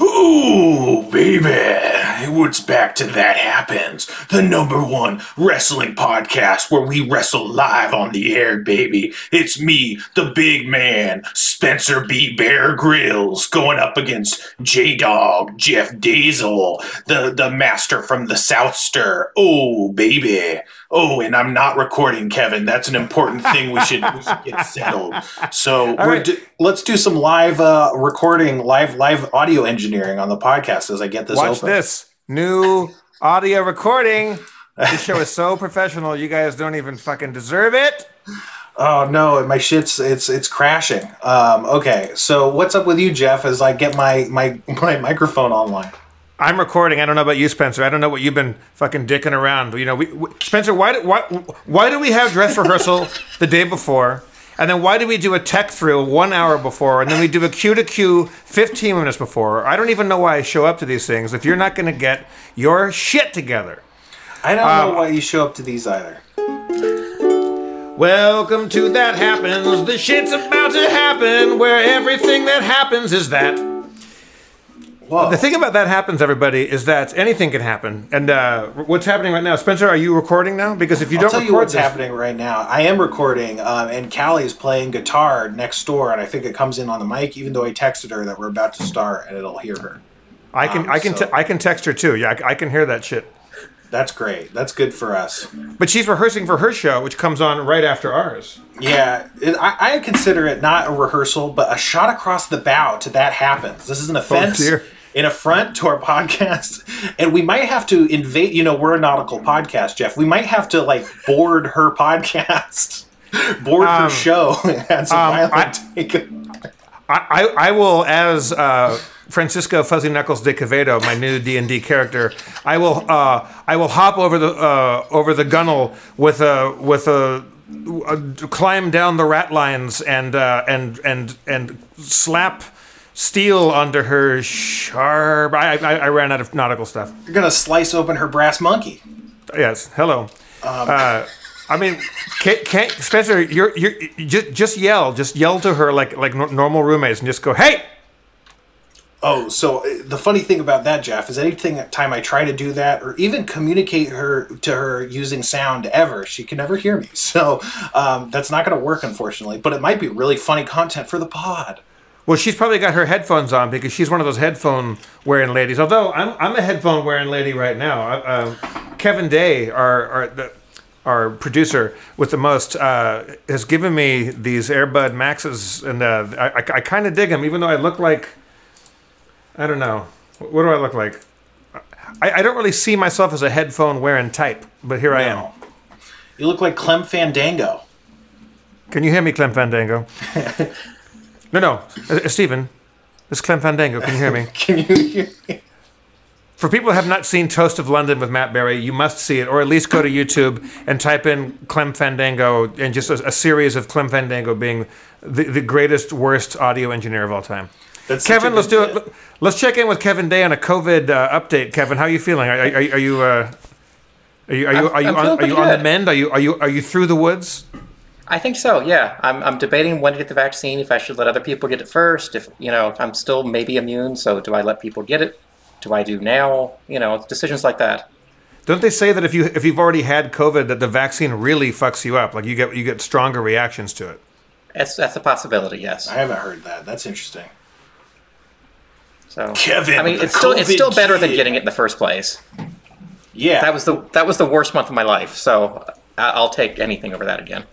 Ooh, baby. It's back to That Happens, the number one wrestling podcast where we wrestle live on the air, baby. It's me, the big man, Spencer B. Bear Grylls, going up against J Dog, Jeff Davis, the, the master from the Southster. Oh, baby. Oh, and I'm not recording, Kevin. That's an important thing we should, we should get settled. So we're right. do- let's do some live uh, recording, live live audio engineering on the podcast as I get this Watch open. this new audio recording. This show is so professional. You guys don't even fucking deserve it. Oh no, my shit's it's it's crashing. Um, okay, so what's up with you, Jeff? As I get my my my microphone online. I'm recording. I don't know about you, Spencer. I don't know what you've been fucking dicking around. You know, we, we, Spencer, why do, why why do we have dress rehearsal the day before? And then why do we do a tech through one hour before, and then we do a Q to Q 15 minutes before? I don't even know why I show up to these things if you're not going to get your shit together. I don't Um, know why you show up to these either. Welcome to That Happens. The shit's about to happen, where everything that happens is that. Whoa. The thing about that happens, everybody, is that anything can happen. And uh, what's happening right now, Spencer? Are you recording now? Because if you I'll don't tell record you what's this, happening right now. I am recording, um, and Callie's playing guitar next door, and I think it comes in on the mic. Even though I texted her that we're about to start, and it'll hear her. I can, um, I can, so- te- I can text her too. Yeah, I, I can hear that shit. That's great. That's good for us. But she's rehearsing for her show, which comes on right after ours. Yeah, it, I, I consider it not a rehearsal, but a shot across the bow to that happens. This is an offense dear. In affront to our podcast, and we might have to invade. You know, we're a nautical podcast, Jeff. We might have to like board her podcast, board her Um, show, and some um, I- take. I, I, will, as uh, Francisco Fuzzy Knuckles de Quevedo, my new D and D character, I will uh, I will hop over the uh, over the gunnel with a with a, a climb down the rat lines and uh, and and and slap steel under her sharp. I, I, I ran out of nautical stuff. You're gonna slice open her brass monkey. Yes. Hello. uh, I mean, can't, can't Spencer? You're you're just just yell, just yell to her like like nor- normal roommates, and just go, "Hey, Oh, so uh, the funny thing about that, Jeff, is anything time I try to do that or even communicate her to her using sound ever, she can never hear me. So um, that's not going to work, unfortunately. But it might be really funny content for the pod. Well, she's probably got her headphones on because she's one of those headphone wearing ladies. Although I'm, I'm a headphone wearing lady right now. I, uh, Kevin Day, our our, the, our producer with the most, uh, has given me these AirPod Maxes, and uh, I, I, I kind of dig them, even though I look like I don't know. What do I look like? I, I don't really see myself as a headphone wearing type, but here I am. You look like Clem Fandango. Can you hear me, Clem Fandango? no, no, uh, Stephen. It's Clem Fandango. Can you hear me? Can you hear me? For people who have not seen Toast of London with Matt Berry, you must see it, or at least go to YouTube and type in Clem Fandango and just a, a series of Clem Fandango being the, the greatest, worst audio engineer of all time. That's Kevin, let's do good- it. Let's check in with Kevin Day on a COVID uh, update. Kevin, how are you feeling? Are, are, are you uh, are you are you are you, I'm on, feeling are you on the mend? Are you are you are you through the woods? I think so. Yeah, I'm, I'm debating when to get the vaccine. If I should let other people get it first. If you know, I'm still maybe immune. So do I let people get it? Do I do now? You know, decisions like that. Don't they say that if you if you've already had COVID, that the vaccine really fucks you up? Like you get you get stronger reactions to it. That's that's a possibility. Yes. I haven't heard that. That's interesting. So Kevin, I mean, it's still it's still better than getting it in the first place. Yeah. That was the that was the worst month of my life. So I'll take anything over that again.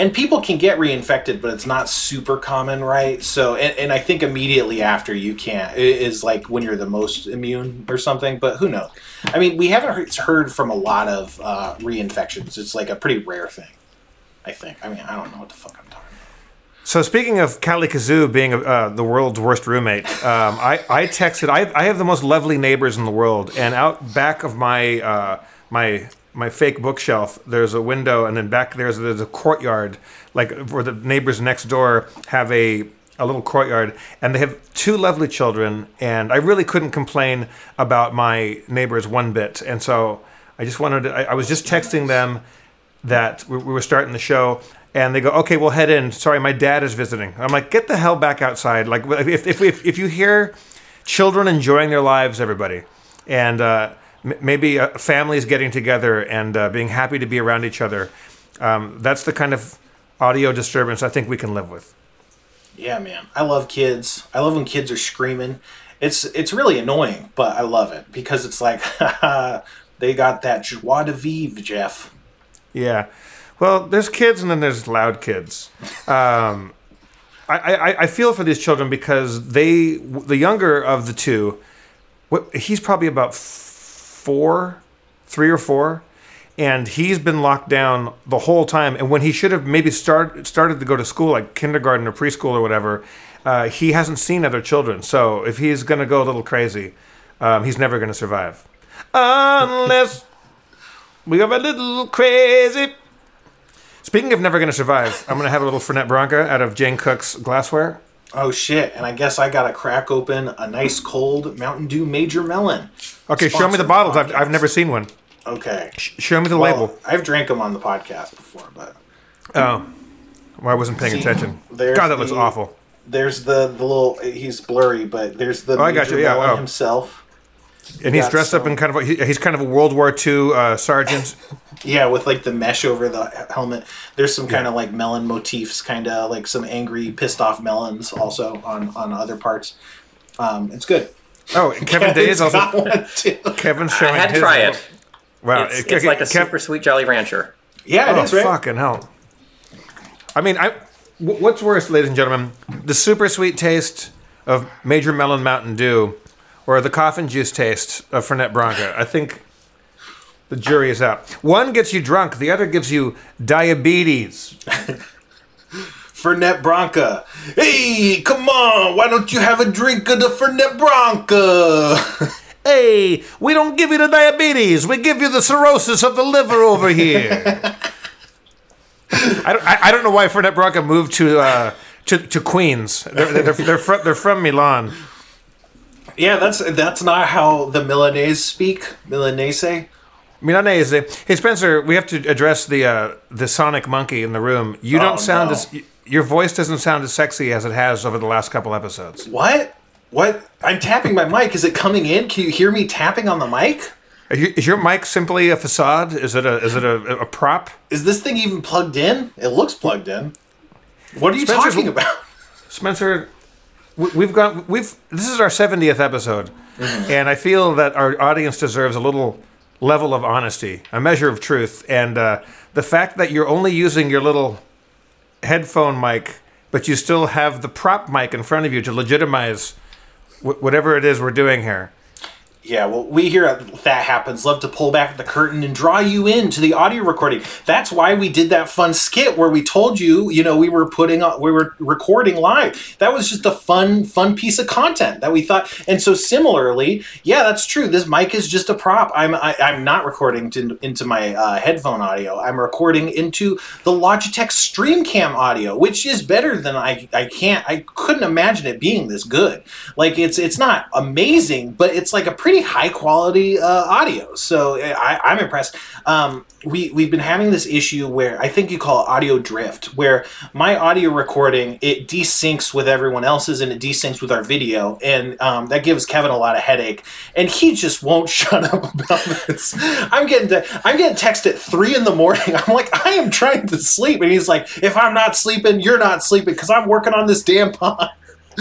And people can get reinfected, but it's not super common, right? So, and, and I think immediately after you can't is like when you're the most immune or something. But who knows? I mean, we haven't heard, from a lot of uh, reinfections. It's like a pretty rare thing. I think. I mean, I don't know what the fuck I'm talking. So speaking of Kali Kazoo being uh, the world's worst roommate, um, I, I texted. I, I have the most lovely neighbors in the world, and out back of my uh, my my fake bookshelf, there's a window, and then back there's there's a courtyard, like where the neighbors next door have a a little courtyard, and they have two lovely children, and I really couldn't complain about my neighbors one bit, and so I just wanted. To, I, I was just texting them that we, we were starting the show and they go okay we'll head in. Sorry my dad is visiting. I'm like get the hell back outside. Like if, if, if, if you hear children enjoying their lives, everybody, and uh, m- maybe uh, families getting together and uh, being happy to be around each other. Um, that's the kind of audio disturbance I think we can live with. Yeah, man. I love kids. I love when kids are screaming. It's it's really annoying, but I love it because it's like they got that joie de vivre, Jeff. Yeah. Well, there's kids and then there's loud kids. Um, I, I, I feel for these children because they, the younger of the two, what, he's probably about four, three or four, and he's been locked down the whole time. And when he should have maybe start, started to go to school, like kindergarten or preschool or whatever, uh, he hasn't seen other children. So if he's going to go a little crazy, um, he's never going to survive. Unless we go a little crazy. Speaking of never going to survive, I'm going to have a little Fernet Branca out of Jane Cook's glassware. Oh shit! And I guess I gotta crack open a nice cold Mountain Dew Major Melon. Okay, show me the bottles. I've. I've never seen one. Okay. Sh- Show me the Well, label. I've drank them on the podcast before, but Oh, well, I wasn't paying See, attention. God, that looks awful. there's the the little. He's blurry, but there's the Oh, I got Major you, yeah, Melon oh. himself. And he's got dressed up in kind of a, he, he's kind of a World War II uh, sergeant. Yeah, with like the mesh over the helmet. There's some kind of like melon motifs, kind of like some angry, pissed off melons also on on other parts. Um, it's good. Oh, and Kevin Day is Kevin's got also one too. Kevin's showing I had to his try little- it. Wow, It's, okay, it's like a Kev- super sweet Jolly Rancher. Yeah, it Oh, is right. fucking hell. I mean, I, what's worse, ladies and gentlemen, the super sweet taste of Major Melon Mountain Dew or the coffin juice taste of Fernet Branca? I think the jury is out. One gets you drunk, the other gives you diabetes. Fernet Branca. Hey, come on! Why don't you have a drink of the Fernet Branca? Hey, we don't give you the diabetes, we give you the cirrhosis of the liver over here. I, don't, I, I don't know why Fernet Branca moved to. Uh, to, to Queens, they're, they're, they're, from, they're from Milan. Yeah, that's that's not how the Milanese speak. Milanese. Milanese. Hey Spencer, we have to address the uh, the sonic monkey in the room. You Oh, don't sound no. as your voice doesn't sound as sexy as it has over the last couple episodes. What? What? I'm tapping my mic. Is it coming in? Can you hear me tapping on the mic? Are you, is your mic simply a facade? Is it a is it a, a prop? Is this thing even plugged in? It looks plugged in. What are you Spencer's- talking about? Spencer, we've gone we've this is our 70th episode, Mm-hmm. and I feel that our audience deserves a little level of honesty, a measure of truth, and uh, the fact that you're only using your little headphone mic, but you still have the prop mic in front of you to legitimize wh- whatever it is we're doing here. Yeah, well, we here at That Happens love to pull back the curtain and draw you into the audio recording. That's why we did that fun skit where we told you, you know, we were putting on, we were recording live. That was just a fun, fun piece of content that we thought. And so, similarly, yeah, that's true. This mic is just a prop. I'm, I, I'm not recording to, into my uh, headphone audio. I'm recording into the Logitech StreamCam audio, which is better than I, I can't, I couldn't imagine it being this good. Like it's, it's not amazing, but it's like a pretty high quality uh, audio. So I, I'm impressed. Um, we we've been having this issue where I think you call audio drift, where my audio recording it desyncs with everyone else's and it desyncs with our video, and um, that gives Kevin a lot of headache, and he just won't shut up about this. I'm getting to, I'm getting text at three in the morning. I'm like I am trying to sleep, and he's like, if I'm not sleeping, you're not sleeping because I'm working on this damn pod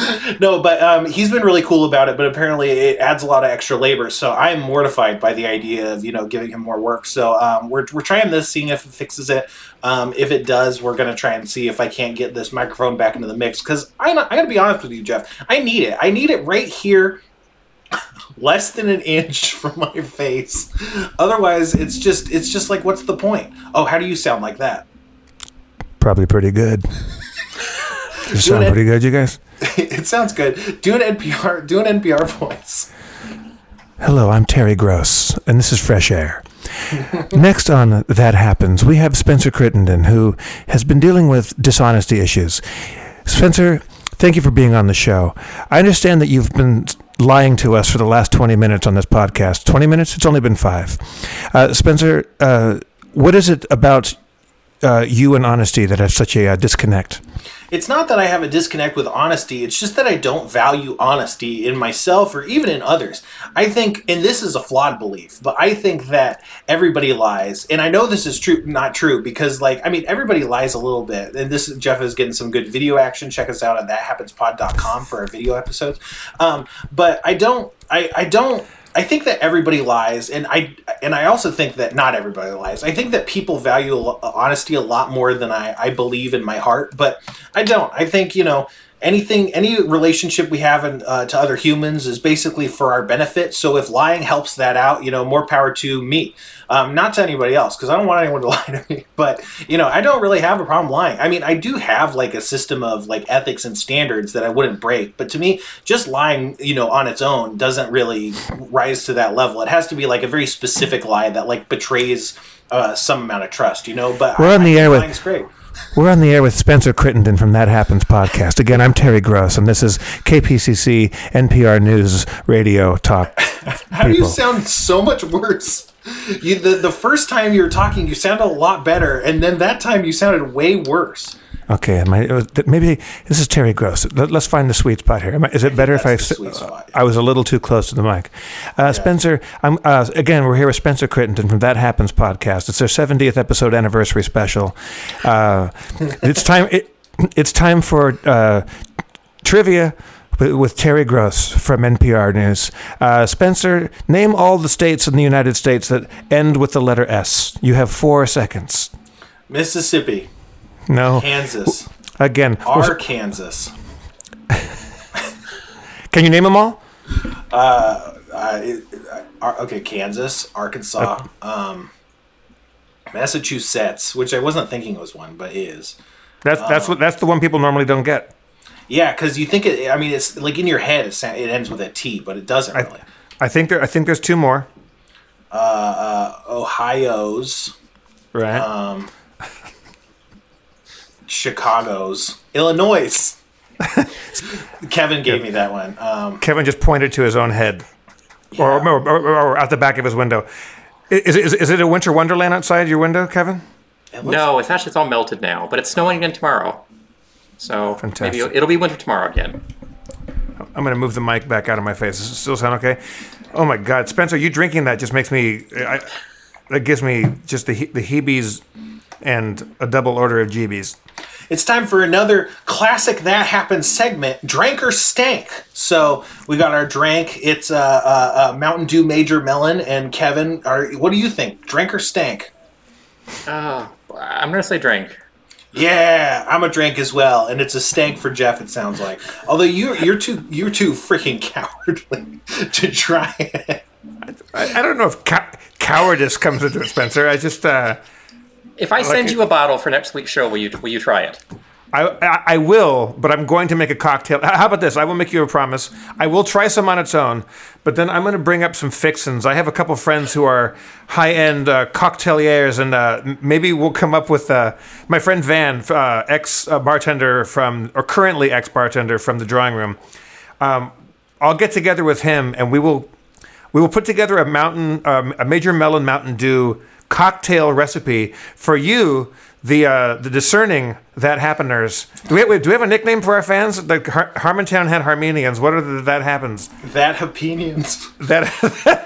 no, but um, he's been really cool about it. But apparently, it adds a lot of extra labor. So I am mortified by the idea of you know giving him more work. So um, we're we're trying this, seeing if it fixes it. Um, if it does, we're gonna try and see if I can't get this microphone back into the mix. Because I I gotta be honest with you, Jeff. I need it. I need it right here. Less than an inch from my face. Otherwise, it's just it's just like, what's the point? Oh, how do you sound like that? Probably pretty good. You sound pretty good, you guys. it sounds good. Do an NPR. Do an NPR voice. Hello, I'm Terry Gross, and this is Fresh Air. Next on That Happens, we have Spencer Crittenden, who has been dealing with dishonesty issues. Spencer, thank you for being on the show. I understand that you've been lying to us for the last 20 minutes on this podcast. 20 minutes? It's only been five. Uh, Spencer, uh, what is it about uh, you and honesty that have such a uh, disconnect? It's not that I have a disconnect with honesty. It's just that I don't value honesty in myself or even in others. I think, and this is a flawed belief, but I think that everybody lies. And I know this is true, not true, because like, I mean, everybody lies a little bit. And this, Jeff is getting some good video action. Check us out at thathappenspod.com for our video episodes. Um, but I don't, I, I don't, I think that everybody lies, and I and I also think that not everybody lies. I think that people value honesty a lot more than I, I believe in my heart, but I don't. I think you know anything any relationship we have in, uh, to other humans is basically for our benefit so if lying helps that out you know more power to me um, not to anybody else because i don't want anyone to lie to me but you know i don't really have a problem lying i mean i do have like a system of like ethics and standards that i wouldn't break but to me just lying you know on its own doesn't really rise to that level it has to be like a very specific lie that like betrays uh, some amount of trust you know but we're I, on the I air with great we're on the air with Spencer Crittenden from That Happens podcast. Again, I'm Terry Gross, and this is KPCC NPR News Radio Talk. How do you sound so much worse? You, the, the first time you were talking, you sounded a lot better, and then that time you sounded way worse. Okay, my, maybe this is Terry Gross. Let, us find the sweet spot here. Is it better if I? Uh, I was a little too close to the mic. Uh, yeah. Spencer, I'm uh, again. We're here with Spencer Crittenden from That Happens podcast. It's their 70th episode anniversary special. Uh, it's time. It, it's time for uh, trivia with Terry Gross from NPR News. Uh, Spencer, name all the states in the United States that end with the letter S. You have four seconds. Mississippi. No. Kansas. Again. Arkansas. Can you name them all? Uh, okay, Kansas, Arkansas, um, Massachusetts, which I wasn't thinking was one, but is. That's that's um, what that's the one people normally don't get. Yeah, because you think it. I mean, it's like in your head, it, it ends with a T, but it doesn't I, really. I think there. I think there's two more. Uh, uh Ohio's. Right. Um, Chicago's, Illinois. Kevin gave me that one. Um, Kevin just pointed to his own head, yeah. or, or, or, or, out the back of his window. Is, is, is it a winter wonderland outside your window, Kevin? It no, it's actually it's all melted now, but it's snowing again tomorrow. So Fantastic. maybe it'll be winter tomorrow again. I'm going to move the mic back out of my face. Does it still sound okay? Oh my God, Spencer, you drinking that just makes me. I, that gives me just the the heebies and a double order of GBs. It's time for another classic That Happens segment, Drank or Stank. So we got our drink. It's a uh, uh, uh, Mountain Dew Major Melon. And Kevin, are, what do you think? Drink or stank? Uh, I'm going to say drink. Yeah, I'm a drink as well, and it's a stank for Jeff. It sounds like. Although you're you're too you're too freaking cowardly to try it. I, I don't know if cowardice comes into it, Spencer. I just uh, if I send like you a bottle for next week's show, will you will you try it? I, I, will, but I'm going to make a cocktail. How about this? I will make you a promise. I will try some on its own, but then I'm going to bring up some fixins. I have a couple friends who are high end uh, cocktailiers, and uh, maybe we'll come up with uh, my friend Van, uh, ex bartender from, or currently ex bartender from the drawing room. Um, I'll get together with him, and we will we will put together a mountain, um, a major melon Mountain Dew cocktail recipe for you, the uh, the discerning that happeners. Do we, have, do we have a nickname for our fans? The Har- Harmontown had Harmenians. What are the that happens? That Hapenians. That,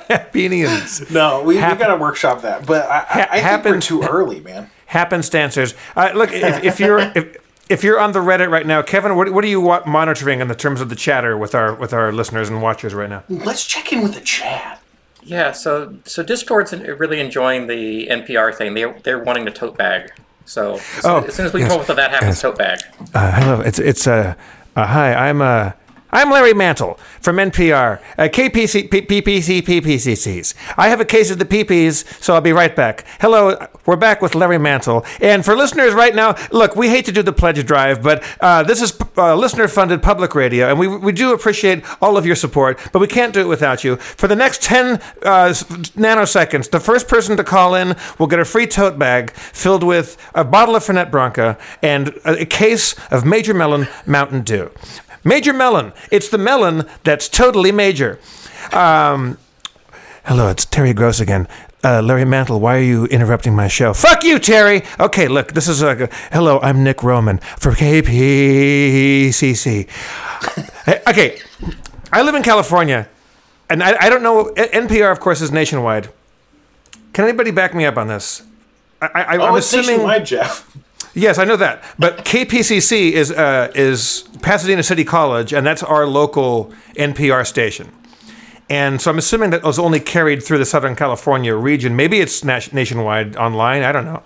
Hapenians. no, we, Hap- we got to workshop that. But I, I, I happen- we're too early, man. Happenstancers. Uh, look, if, if you're if, if you're on the Reddit right now, Kevin, what, what are you monitoring in the terms of the chatter with our with our listeners and watchers right now? Let's check in with the chat. Yeah, so so Discord's really enjoying the NPR thing. They they're wanting the tote bag. So as, oh, as soon as we yes, come up with that happens, yes. tote bag. Uh, hello, it's it's uh, uh hi, I'm uh I'm Larry Mantle from NPR, uh, KPC, PPC, PPCCs. I have a case of the PPs, so I'll be right back. Hello, we're back with Larry Mantle. And for listeners right now, look, we hate to do the pledge drive, but uh, this is uh, listener funded public radio, and we, we do appreciate all of your support, but we can't do it without you. For the next 10 uh, nanoseconds, the first person to call in will get a free tote bag filled with a bottle of Fernet Branca and a, a case of Major Melon Mountain Dew. Major melon. It's the melon that's totally major. Um, Hello, it's Terry Gross again. Uh, Larry Mantle, why are you interrupting my show? Fuck you, Terry! Okay, look, this is a. Hello, I'm Nick Roman for KPCC. Okay, I live in California, and I, I don't know. NPR, of course, is nationwide. Can anybody back me up on this? I, I, Oh, I'm it's assuming. nationwide, Jeff. Yes, I know that. But KPCC is uh, is Pasadena City College, and that's our local NPR station. And so I'm assuming that was only carried through the Southern California region. Maybe it's nationwide online. I don't know.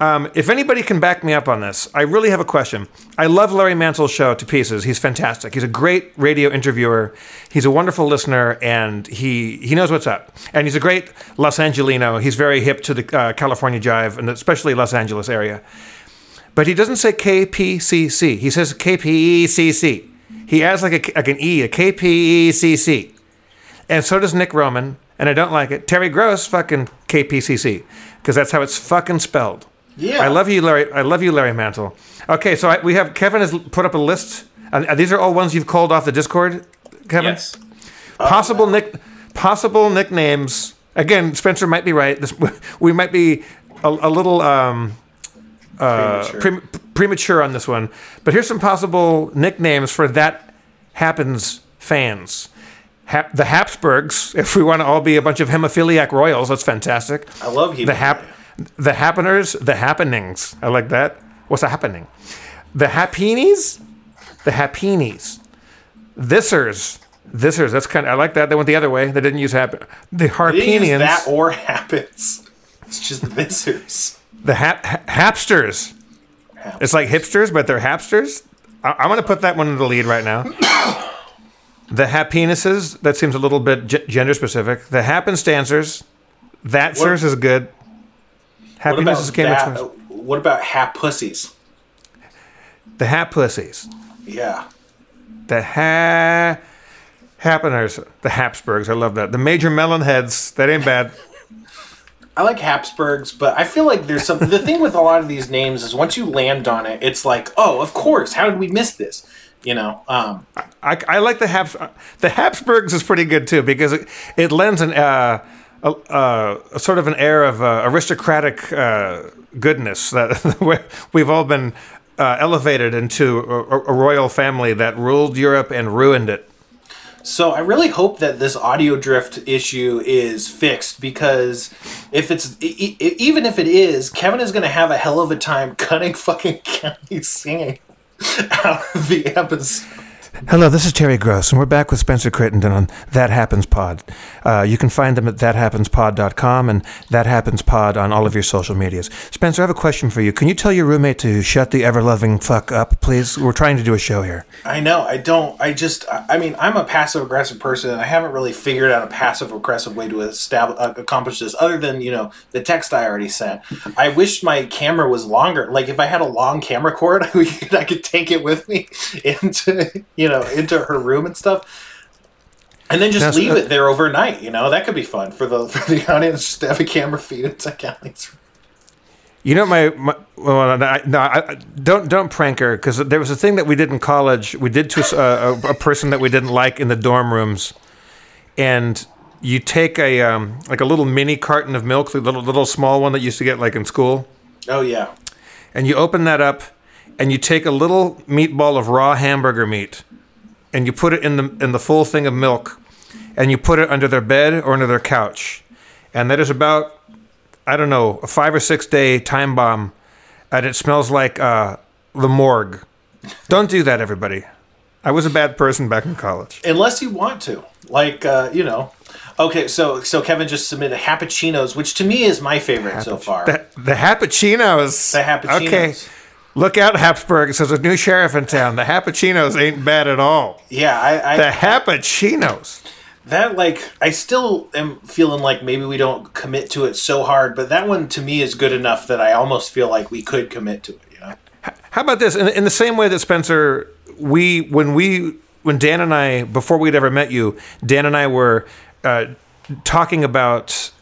Um, if anybody can back me up on this, I really have a question. I love Larry Mantle's show to pieces. He's fantastic. He's a great radio interviewer. He's a wonderful listener, and he he knows what's up. And he's a great Los Angelino. He's very hip to the uh, California jive, and especially Los Angeles area. But he doesn't say KPCC. He says KPECC. He adds like a, like an E, a KPECC. And so does Nick Roman, and I don't like it. Terry Gross, fucking KPCC, because that's how it's fucking spelled. Yeah. I love you, Larry. I love you, Larry Mantle. Okay, so I, we have Kevin has put up a list. And these are all ones you've called off the Discord, Kevin. Yes. Possible nick, possible nicknames. Again, Spencer might be right. This, we might be a, a little um, Uh, premature. prem- premature on this one. But here's some possible nicknames for that happens fans. Hap- the Habsburgs, if we want to all be a bunch of hemophiliac royals, that's fantastic. I love The hap- the happeners, the happenings. I like that. What's a happening? The happeenies, the happeenies. Thisers, thisers. That's kind of I like that. They went the other way. They didn't use happen. The They didn't use harpenians, that or happens. It's just visitors. The hap- ha- hapsters. It's like hipsters, but they're hapsters. I- I'm going to put that one in the lead right now. the happinises. That seems a little bit g- gender specific. The happenstancers. Is good. What Happiness is Game of that? Thrones. What about hap pussies? The hat pussies. Yeah. The ha happeners. The Habsburgs. I love that. The major melon heads. That ain't bad. I like Habsburgs, but I feel like there's some. the thing with a lot of these names is once you land on it, it's like, oh, of course. How did we miss this? You know. Um, I, I like the Habs. The Habsburgs is pretty good too because it, it lends an uh, a, uh, a sort of an air of uh, aristocratic uh, goodness that we've all been uh, elevated into a, a royal family that ruled Europe and ruined it. So I really hope that this audio drift issue is fixed because if it's even if it is, Kevin is going to have a hell of a time cutting fucking Kelly singing out of the episode. Hello, this is Terry Gross, and we're back with Spencer Crittenden on That Happens Pod. Uh, you can find them at thathappenspod.com and That Happens Pod on all of your social medias. Spencer, I have a question for you. Can you tell your roommate to shut the ever loving fuck up, please? We're trying to do a show here. I know. I don't. I just. I mean, I'm a passive aggressive person, and I haven't really figured out a passive aggressive way to establish uh, accomplish this, other than you know the text I already sent. I wish my camera was longer. Like if I had a long camera cord, I could, I could take it with me into you know into her room and stuff. And then just That's- leave it there overnight. You know that could be fun for the for the audience just to have a camera feed into Kelly's room. You know my, my well, no, I, no I, don't don't prank her because there was a thing that we did in college. We did to uh, a, a person that we didn't like in the dorm rooms, and you take a um, like a little mini carton of milk, the little little small one that you used to get like in school, Oh yeah. and you open that up, and you take a little meatball of raw hamburger meat, and you put it in the in the full thing of milk, and you put it under their bed or under their couch, and that is about I don't know a five or six day time bomb, and it smells like uh, the morgue. Don't do that, everybody. I was a bad person back in college. unless you want to like uh, you know okay so so kevin just submitted happuccinos which to me is my favorite so far The, the Happuccinos. The Happuccinos. Okay. Look out, Habsburg. There's a new sheriff in town. The Happuccinos ain't bad at all. yeah i, I The Happuccinos. that like i still am feeling like maybe we don't commit to it so hard but that one to me is good enough that i almost feel like we could commit to it you know How about this? In, in the same way that Spencer, we when we when Dan and I before we'd ever met you, Dan and I were uh, talking about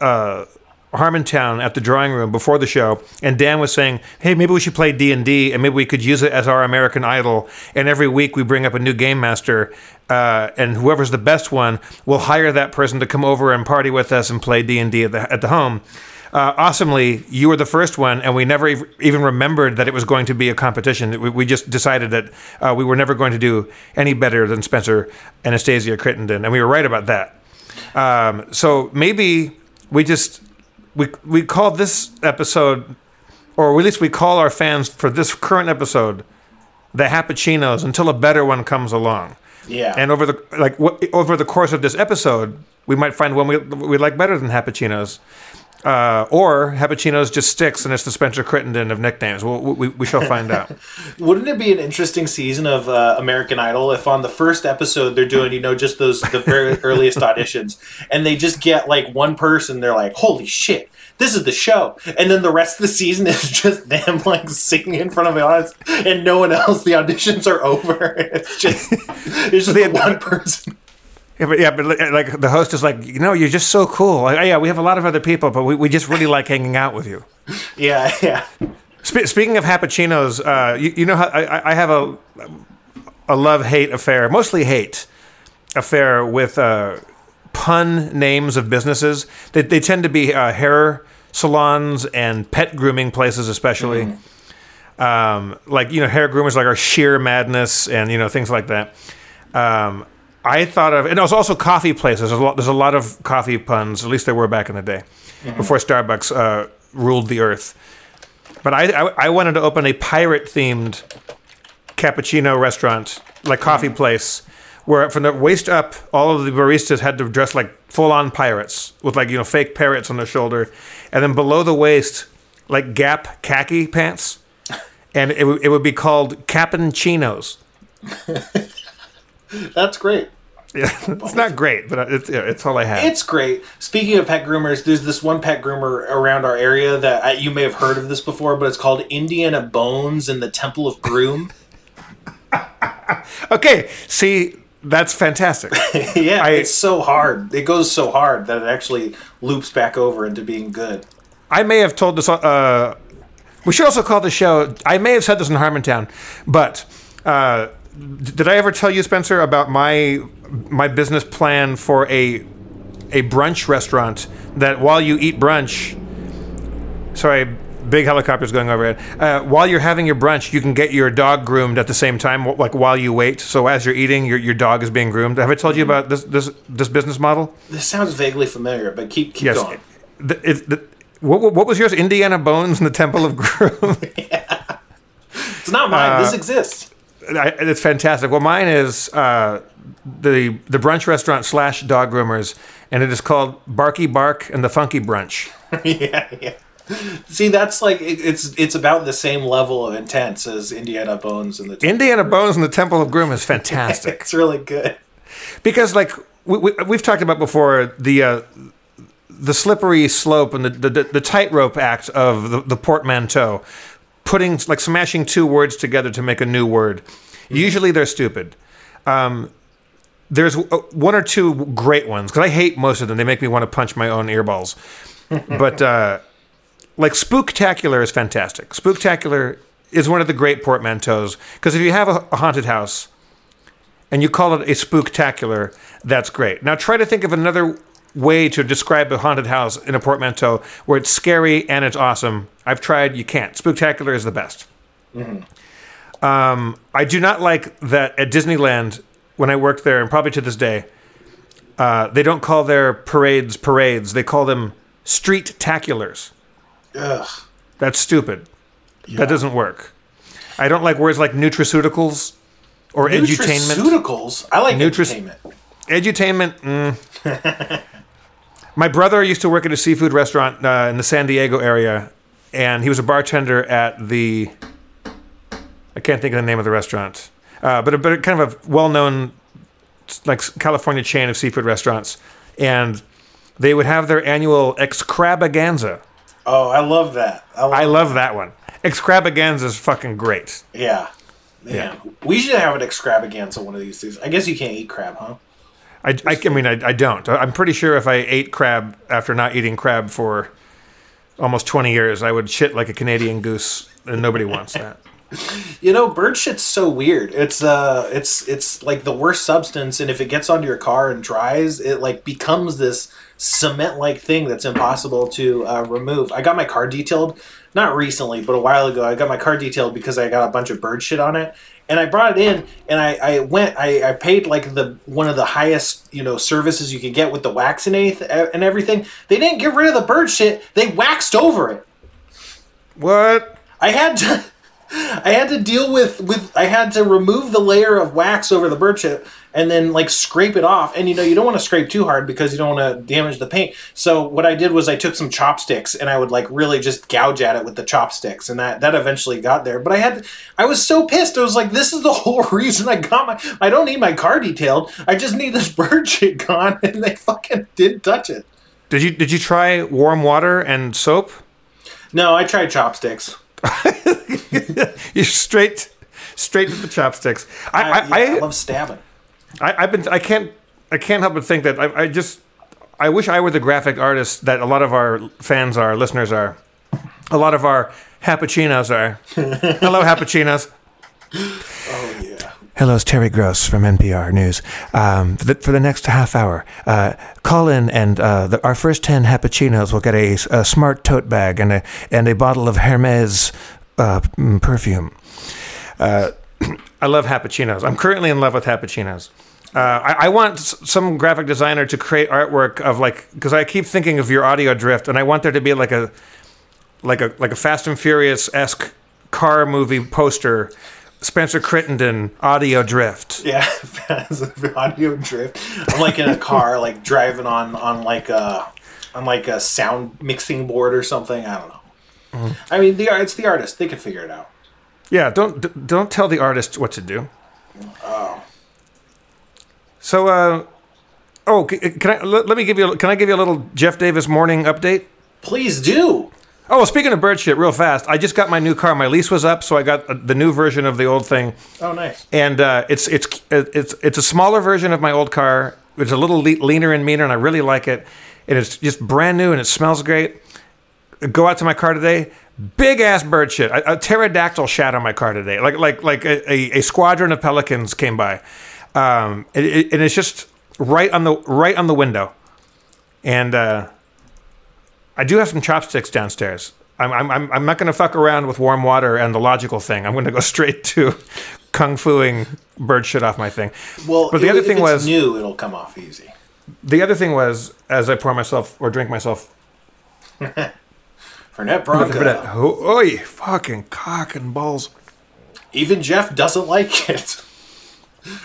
uh, Harmontown at the drawing room before the show, and Dan was saying, "Hey, maybe we should play D and D, and maybe we could use it as our American Idol. And every week we bring up a new game master, uh, and whoever's the best one, we'll hire that person to come over and party with us and play D and D at the at the home." Uh, awesomely, you were the first one, and we never ev- even remembered that it was going to be a competition. We, we just decided that uh, we were never going to do any better than Spencer Anastasia Crittenden, and we were right about that. Um, so maybe we just we we call this episode, or at least we call our fans for this current episode, the Happuccinos until a better one comes along. Yeah. And over the like w- over the course of this episode, we might find one we we like better than Happuccinos. Uh, or Happuccinos just sticks and it's the Spencer Crittenden of nicknames. We'll, we, we shall find out. Wouldn't it be an interesting season of uh, American Idol if on the first episode they're doing, you know, just those the very earliest auditions, and they just get like one person, they're like, "Holy shit, this is the show," and then the rest of the season is just them like singing in front of the audience, and no one else. The auditions are over. It's just it's just They- the one person. Yeah, but, yeah, but like the host is like, you know, you're just so cool. Like, oh, yeah, we have a lot of other people, but we, we just really like hanging out with you. Yeah, yeah. Spe- speaking of Happuccinos, uh, you, you know how I, I- have a a love hate affair, mostly hate affair with uh, pun names of businesses. They, they tend to be uh, hair salons and pet grooming places, especially. Um, like you know, hair groomers like our sheer madness and you know things like that. Um, I thought of, and it was also coffee places. There's a lot, there's a lot of coffee puns. At least there were back in the day, before Starbucks uh, ruled the earth. But I, I, I wanted to open a pirate themed cappuccino restaurant, like coffee place, where from the waist up, all of the baristas had to dress like full on pirates with like, you know, fake parrots on their shoulder. And then below the waist, like Gap khaki pants. And it, would- it would be called Cappuccinos. That's great. Yeah, it's not great, but it's, it's all I have. It's great. Speaking of pet groomers, there's this one pet groomer around our area that I, you may have heard of this before, but it's called Indiana Bones and the Temple of Groom. okay, see, that's fantastic. yeah, I- it's so hard. It goes so hard that it actually loops back over into being good. I may have told this. Uh, we should also call the show. I may have said this in Harmontown, but uh, did I ever tell you, Spencer, about my my business plan for a a brunch restaurant that while you eat brunch, sorry, big helicopters going overhead. Uh, while you're having your brunch, you can get your dog groomed at the same time, like while you wait. So as you're eating, your your dog is being groomed. Have I told you about this this this business model? This sounds vaguely familiar, but keep keep Yes. going. The, it, the, what, what was yours? Indiana Bones and the Temple of Groom. yeah. It's not mine. Uh, this exists. I, it's fantastic. Well, mine is uh, the the brunch restaurant slash dog groomers, and it is called Barky Bark and the Funky Brunch. yeah, yeah. See, that's like it, it's it's about the same level of intense as Indiana Bones and the. Indiana Bones and the Temple of Groom is fantastic it's really good. because, like we, we, we've talked about before, the uh, the slippery slope and the the, the tightrope act of the, the portmanteau, putting like smashing two words together to make a new word. Usually they're stupid. Um, there's uh, one or two great ones because I hate most of them. They make me want to punch my own earballs. but uh, like Spooktacular is fantastic. Spooktacular is one of the great portmanteaus because if you have a, a haunted house and you call it a spooktacular, that's great. Now try to think of another way to describe a haunted house in a portmanteau where it's scary and it's awesome. I've tried, you can't. Spooktacular is the best. Um, I do not like that at Disneyland when I worked there, and probably to this day, uh, they don't call their parades parades. They call them street taculars. Ugh. That's stupid. That doesn't work. I don't like words like nutraceuticals or edutainment. Nutraceuticals. I like Nutris- entertainment. Edutainment. Mm. My brother used to work at a seafood restaurant uh, in the San Diego area, and he was a bartender at the. I can't think of the name of the restaurant, uh, but a, but a kind of a well-known, like California chain of seafood restaurants, and they would have their annual extravaganza. Oh, I love that. I love, I love that one. Extravaganza is fucking great. yeah. Yeah. We should have an extravaganza one of these days. I guess you can't eat crab, huh? I, I, I mean, I, I don't. I'm pretty sure if I ate crab after not eating crab for almost 20 years, I would shit like a Canadian goose, and nobody wants that. You know, bird shit's so weird. It's uh, it's it's like the worst substance, and if it gets onto your car and dries, it like becomes this cement-like thing that's impossible to uh, remove. I got my car detailed, not recently, but a while ago. I got my car detailed because I got a bunch of bird shit on it, and I brought it in, and I, I went, I, I paid like the one of the highest you know services you could get with the wax and anyth- and everything. They didn't get rid of the bird shit; they waxed over it. What? I had to I had to deal with with I had to remove the layer of wax over the bird shit and then like scrape it off. And you know, you don't want to scrape too hard because you don't want to damage the paint. So what I did was I took some chopsticks and I would like really just gouge at it with the chopsticks and that that eventually got there. But I had I was so pissed. I was like this is the whole reason I got my I don't need my car detailed. I just need this bird shit gone and they fucking didn't touch it. Did you did you try warm water and soap? No, I tried chopsticks. You straight straight to the chopsticks. I I, I, yeah, I I, love stabbing. I, I've been I can't I can't help but think that I, I just I wish I were the graphic artist that a lot of our fans are, listeners are, a lot of our Happuccinos are. Hello, Happuccinos. Oh yeah. Hello, it's Terry Gross from NPR News. Um, for, the, for the next half hour, uh, call in and uh, the, our first 10 Happuccinos will get a, a smart tote bag and a, and a bottle of Hermes uh, perfume. Uh, I love Happuccinos. I'm currently in love with Happuccinos. Uh, I, I want some graphic designer to create artwork of like, because I keep thinking of your audio drift, and I want there to be like a, like a like a Fast and Furious esque car movie poster. Spencer Crittenden audio drift. Yeah, audio drift. I'm like in a car, like driving on on like a on like a sound mixing board or something. I don't know. I mean, the it's the artist. They can figure it out. Yeah, don't d- don't tell the artist what to do. Oh. So, uh, oh, can I let, let me give you? a- Can I give you a little Jeff Davis morning update? Please do. Oh, well, speaking of bird shit, real fast, I just got my new car. My lease was up, so I got uh, the new version of the old thing, Oh, nice. and uh, it's it's it's it's a smaller version of my old car. It's a little le- leaner and meaner, and I really like it. And it's just brand new, and it smells great. Go out to my car today. Big ass bird shit. A, a pterodactyl shat on my car today. Like like like a, a, a squadron of pelicans came by, um, and, it, and it's just right on the right on the window. And uh, I do have some chopsticks downstairs. I'm I'm I'm, I'm not going to fuck around with warm water and the logical thing. I'm going to go straight to kung fuing bird shit off my thing. Well, but the if- other thing was new. It'll come off easy. the other thing was as I pour myself or drink myself. Fernet Branca. Oh, oi, fucking cock and balls. Even Jeff doesn't like it.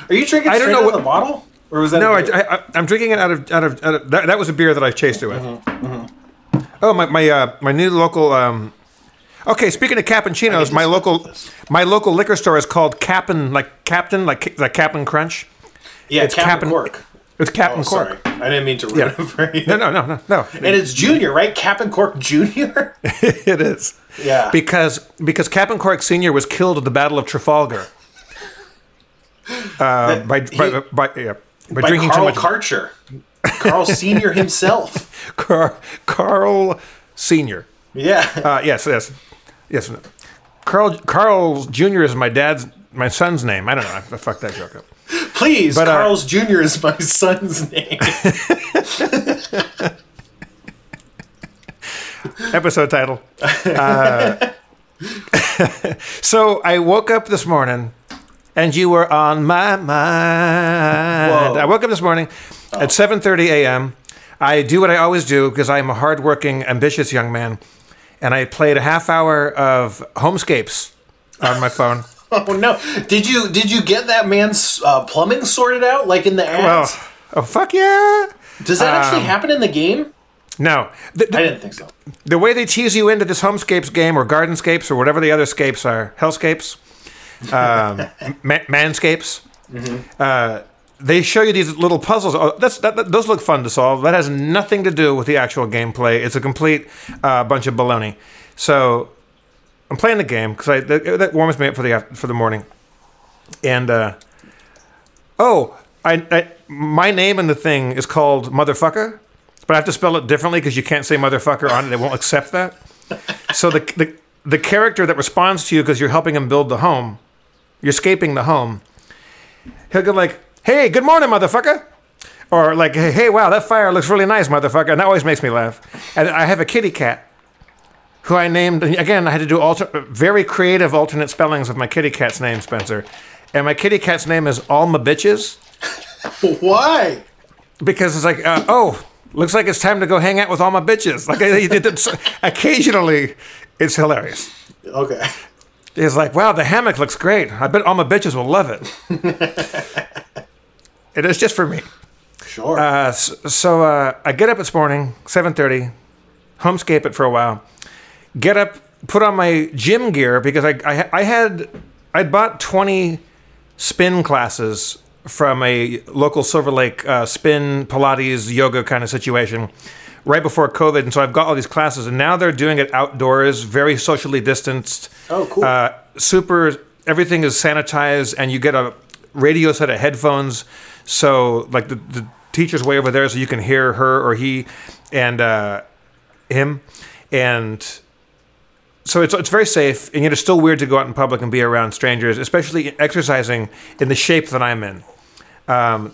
Are you drinking I don't straight know out of what- the bottle, or was that? No, I, beer? I, I, I'm drinking it out of out of, out of that, that was a beer that I chased it with. Mm-hmm, Oh, my my uh, my new local. Um, okay, speaking of cappuccinos, my local my local liquor store is called Cap'n like Captain like like Cap'n Crunch. yeah, it's Captain Cap'n- Cork. It's Captain Oh, Cork. sorry, I didn't mean to ruin Yeah. it for you. No, no, no, no, no. And it's Junior, right? Captain Cork Junior. it is. Yeah. Because because Captain Cork Senior was killed at the Battle of Trafalgar. Uh, by, by, by, yeah, by, by drinking Carl too much. Karcher. Carl Senior himself. Car- Carl Senior. Yeah. Uh, yes, yes, yes. Carl Carl Junior is my dad's my son's name. I don't know. I, I fucked that joke up. Please, But, uh, Carl's Jr. is my son's name. Episode title. Uh, so I woke up this morning, and you were on my mind. Whoa. I woke up this morning at 7:30 a.m. I do what I always do because I am a hardworking, ambitious young man, and I played a half hour of Homescapes on my phone. oh no! Did you did you get that man's uh, plumbing sorted out like in the Well, ads? oh fuck yeah! Does that actually um, happen in the game? No, the, the- I didn't think so. the way they tease you into this homescapes game or gardenscapes or whatever the other scapes are, hellscapes, um, ma- manscapes. Uh, they show you these little puzzles. Oh, that's that, that- those look fun to solve. That has nothing to do with the actual gameplay. It's a complete uh, bunch of baloney. So I'm playing the game because that, that warms me up for the for the morning. And uh, oh, I, I my name in the thing is called motherfucker. but I have to spell it differently because you can't say motherfucker on it. they won't accept that. So the the, the character that responds to you because you're helping him build the home, you're escaping the home. He'll go like, "Hey, good morning, motherfucker," or like, "Hey, hey, wow, that fire looks really nice, motherfucker," and that always makes me laugh. And I have a kitty cat who I named again. I had to do alter, very creative alternate spellings of my kitty cat's name, Spencer. And my kitty cat's name is Alma Bitches Why? because it's like, uh, oh, looks like it's time to go hang out with all my bitches. Like I, did it so- occasionally, it's hilarious. Okay. It's like, wow, the hammock looks great. I bet all my bitches will love it. it is just for me. Sure. Uh, s- so uh, I get up this morning, seven thirty, homescape it for a while. Get up, put on my gym gear because I I, I had I'd bought twenty spin classes from a local Silver Lake uh, spin Pilates yoga kind of situation right before COVID, and so I've got all these classes, and now they're doing it outdoors, very socially distanced. Oh, cool. Uh, super. Everything is sanitized, and you get a radio set of headphones. So, like the, the teacher's way over there, so you can hear her or he, and uh, him, and so it's it's very safe. And yet, it's still weird to go out in public and be around strangers, especially exercising in the shape that I'm in. Um,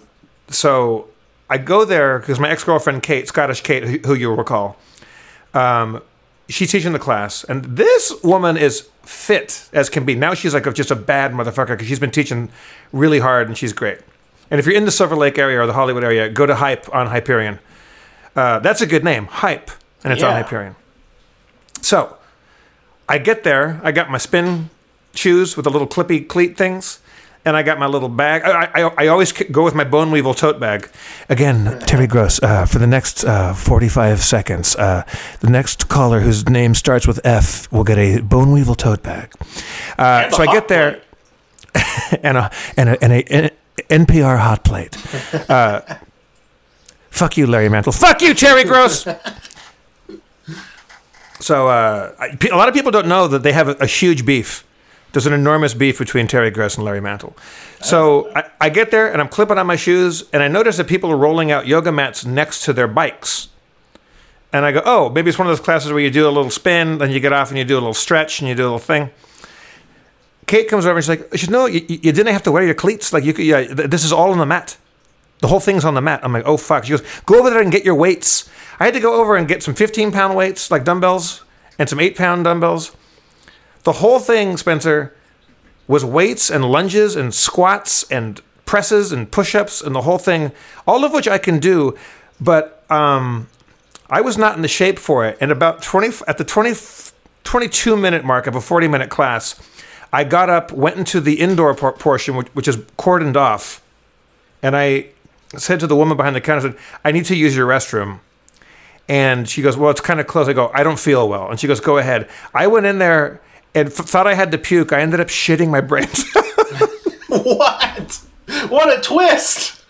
so I go there because my ex girlfriend Kate, Scottish Kate, who, who you'll recall, um, she's teaching the class, and this woman is fit as can be. Now she's like just a bad motherfucker because she's been teaching really hard and she's great. And if you're in the Silver Lake area or the Hollywood area, go to Hype on Hyperion. Uh, that's a good name, Hype, and it's on Hyperion. So I get there. I got my spin shoes with the little clippy cleat things, and I got my little bag. I, I, I always go with my bone weevil tote bag. Again, Terry Gross, uh, for the next uh, 45 seconds, uh, the next caller whose name starts with F will get a bone weevil tote bag. Uh, so I get there, and a, and a, and a, NPR hot plate. Uh, fuck you, Larry Mantle. Fuck you, Terry Gross. So uh, a lot of people don't know that they have a, a huge beef. There's an enormous beef between Terry Gross and Larry Mantle. So I, I get there and I'm clipping on my shoes, and I notice that people are rolling out yoga mats next to their bikes. And I go, oh, maybe it's one of those classes where you do a little spin, then you get off and you do a little stretch and you do a little thing. Kate comes over and she's like, she said, no, you, you didn't have to wear your cleats. Like you, could, yeah, this is all on the mat. The whole thing's on the mat. I'm like, oh fuck. She goes, go over there and get your weights. I had to go over and get some 15 pound weights, like dumbbells, and some eight pound dumbbells. The whole thing, Spencer, was weights and lunges and squats and presses and push ups and the whole thing, all of which I can do, but um, I was not in the shape for it. And about 20, at the 20, 22 minute mark of a 40 minute class, I got up, went into the indoor por- portion, which, which is cordoned off, and I said to the woman behind the counter, I said, I need to use your restroom. And she goes, Well, it's kind of close. I go, I don't feel well. And she goes, Go ahead. I went in there and f- thought I had to puke. I ended up shitting my brains. what? What a twist!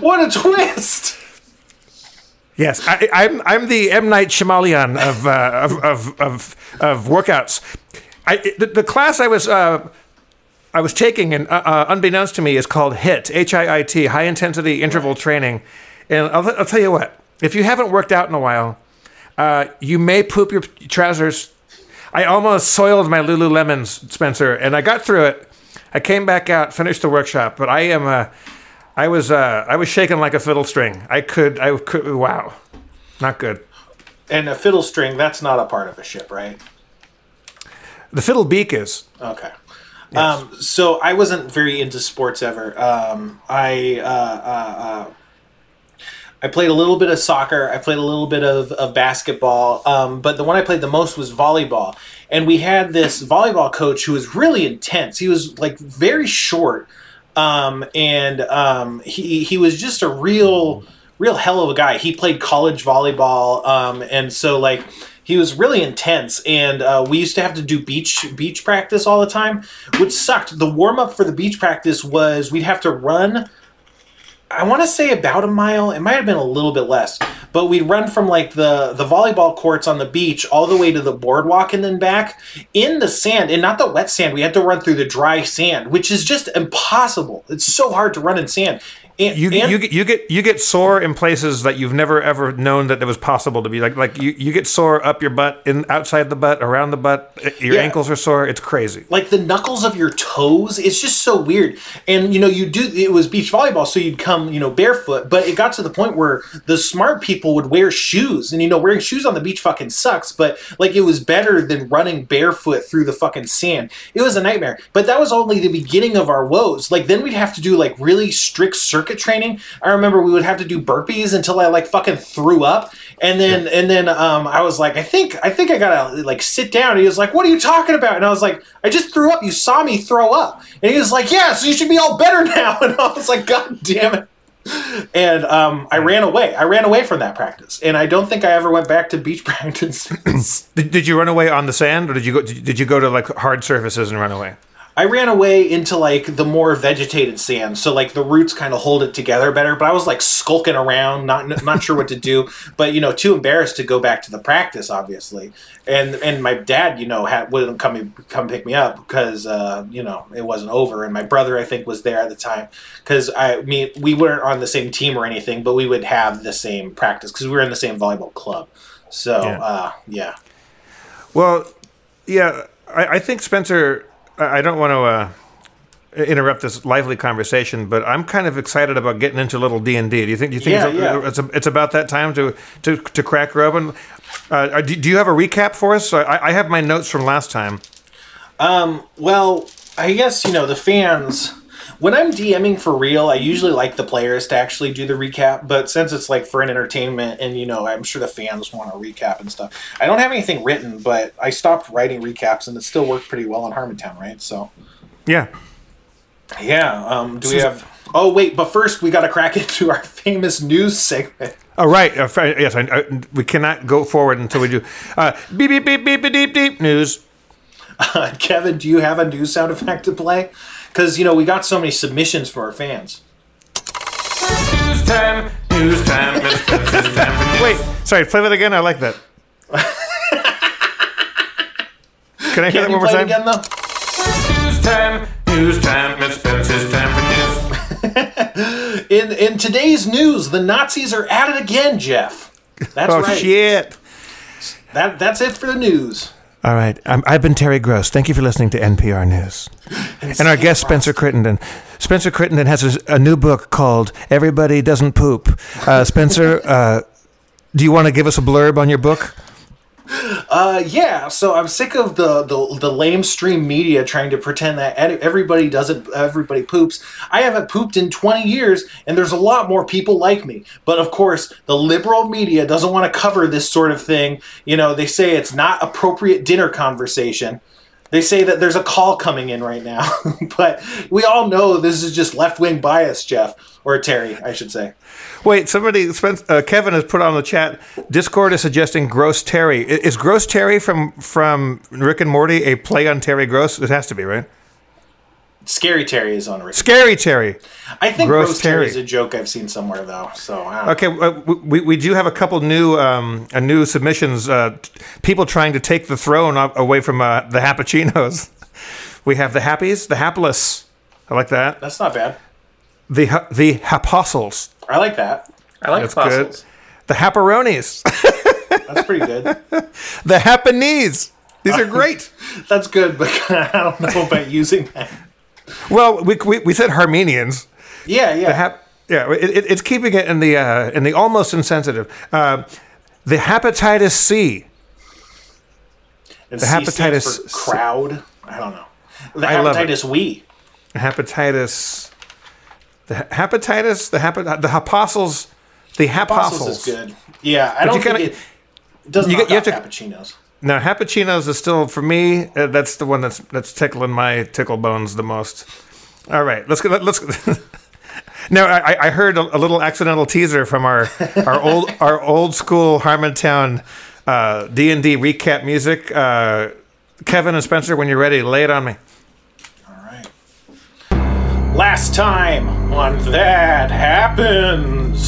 What a twist! yes, I, I'm, I'm the M. Night Shyamalan of, uh, of, of, of, of workouts. I, the, the class I was. Uh, I was taking, and uh, uh, unbeknownst to me, is called HIT, H I I T, High Intensity Interval Training. And I'll, I'll tell you what, if you haven't worked out in a while, uh, you may poop your trousers. I almost soiled my Lululemons, Spencer, and I got through it. I came back out, finished the workshop, but I am, uh, I was, uh, I was shaking like a fiddle string. I could, I could, wow, not good. And a fiddle string, that's not a part of a ship, right? The fiddle beak is. Okay. Um, so I wasn't very into sports ever. Um, I uh, uh, uh, I played a little bit of soccer. I played a little bit of, of basketball. Um, but the one I played the most was volleyball. And we had this volleyball coach who was really intense. He was like very short. Um, and um, he, he was just a real, real hell of a guy. He played college volleyball. Um, and so like, he was really intense and uh, we used to have to do beach beach practice all the time which sucked the warm up for the beach practice was we'd have to run I want to say about a mile. It might have been a little bit less, but we'd run from like the the volleyball courts on the beach all the way to the boardwalk and then back in the sand and not the wet sand. We had to run through the dry sand, which is just impossible. It's so hard to run in sand. And- you and- you get you get you get sore in places that you've never ever known that it was possible to be. Like like you, you get sore up your butt in outside the butt around the butt eh, your Yeah. ankles are sore. It's crazy. Like the knuckles of your toes it's just so weird. And you know you do it was beach volleyball so you'd come you know barefoot but it got to the point where the smart people would wear shoes. And you know wearing shoes on the beach fucking sucks but like it was better than running barefoot through the fucking sand. It was a nightmare. But that was only the beginning of our woes. Like then we'd have to do like really strict circuit training i remember we would have to do burpees until i like fucking threw up and then and then um, I was like, I think I think I gotta like sit down. And he was like, What are you talking about? And I was like, I just threw up. You saw me throw up. And he was like, Yeah, so you should be all better now. And I was like, God damn it. And um, I ran away. I ran away from that practice, and I don't think I ever went back to beach practice. did, did you run away on the sand or did you go did you go to like hard surfaces and run away I ran away into like the more vegetated sand, so like the roots kind of hold it together better. But I was like skulking around, not not sure what to do, but you know, too embarrassed to go back to the practice, obviously. And and my dad, you know, had wouldn't come come pick me up because uh, you know it wasn't over. And my brother, I think, was there at the time because I mean we weren't on the same team or anything, but we would have the same practice because we were in the same volleyball club. So Yeah. uh, yeah. Well, yeah, I, I think Spencer. I don't want to uh, interrupt this lively conversation, but I'm kind of excited about getting into a little D and D. Do you think? Do you think Yeah, it's, yeah. it's, it's about that time to to, to crack her open? Uh, do, do you have a recap for us? I, I have my notes from last time. Well, I guess you know the fans. When I'm DMing for real, I usually like the players to actually do the recap. But since it's like for an entertainment, and you know, I'm sure the fans want to recap and stuff. I don't have anything written, but I stopped writing recaps, and it still worked pretty well on Harmontown, right? So Yeah. yeah. Um, do we have? Oh wait, but first we got to crack into our famous news segment. Oh right. Uh, yes. I, I, we cannot go forward until we do. Uh, beep beep beep beep beep deep deep news. Uh, Kevin, do you have a news sound effect to play? Because you know we got so many submissions from our fans. News time. News time. Miss time. Wait. Sorry. Play that again. I like that. Can I hear Can that one more time? again though? News time, news time, Miss Spencer's time for news. In in today's news, the Nazis are at it again, Jeff. That's Oh right. shit! That that's it for the news. All right, I've been Terry Gross. Thank you for listening to NPR News. And our guest Spencer Crittenden. Spencer Crittenden has a, a new book called "Everybody Doesn't Poop." Uh, Spencer, uh, do you want to give us a blurb on your book? Uh, yeah. So I'm sick of the the the lamestream media trying to pretend that everybody doesn't everybody poops. I haven't pooped in 20 years, and there's a lot more people like me. But of course, the liberal media doesn't want to cover this sort of thing. You know, they say it's not appropriate dinner conversation. They say that there's a call coming in right now, but we all know this is just left wing bias, Jeff or Terry, I should say. Wait, somebody, Spence, uh, Kevin has put on the chat. Discord is suggesting Gross Terry. Is Gross Terry from from Rick and Morty a play on Terry Gross? It has to be, right? Scary Terry is on Rick. Scary Terry. I think Gross Gross Terry Terry. is a joke I've seen somewhere though. So I. Okay, uh, we, we do have a couple new um, uh, new submissions. Uh, people trying to take the throne away from uh, the Happuccinos. We have the Happies, the Hapless. I like that. that's not bad. The the Hapostles. I like that. I like That's fossils. good. The Happeronis. That's pretty good. the Happanese. These are great. That's good, but I don't know about using that. Well, we, we, we said Armenians. Yeah, yeah. The hap- yeah, it, it, it's keeping it in the uh, in the almost insensitive. Uh, the hepatitis C. and the C hepatitis for crowd. I don't know. The I love it. hepatitis we. hepatitis the hepatitis the hepa- the apostles the Apostles is good. Yeah, I But don't you think kinda- it, it doesn't you you have cappuccinos. now happuccinos is still for me uh, that's the one that's that's tickling my tickle bones the most all right let's go let, let's now I, I heard a, a little accidental teaser from our our old our old school Harmontown uh, D and D recap music. Uh, Kevin and Spencer, when you're ready, lay it on me. Last time on That Happens,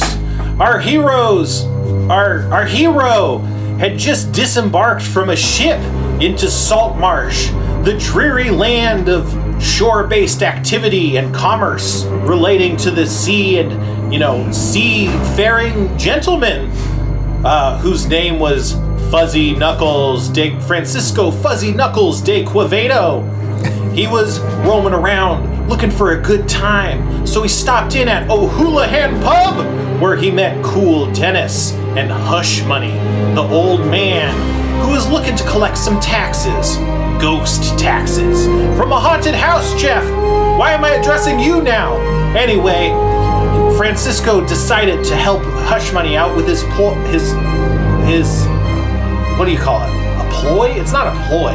our heroes, our our hero had just disembarked from a ship into Saltmarsh, the dreary land of shore-based activity and commerce relating to the sea and you know seafaring gentlemen uh, whose name was Fuzzy Knuckles de Francisco Fuzzy Knuckles de Quevedo. He was roaming around looking for a good time, so he stopped in at O'Houlihan Pub, where he met Cool Dennis and Hush Money, the old man who was looking to collect some taxes. Ghost taxes. From a haunted house, Jeff! Why am I addressing you now? Anyway, Francisco decided to help Hush Money out with his pl- his his what do you call it? A ploy? It's not a ploy.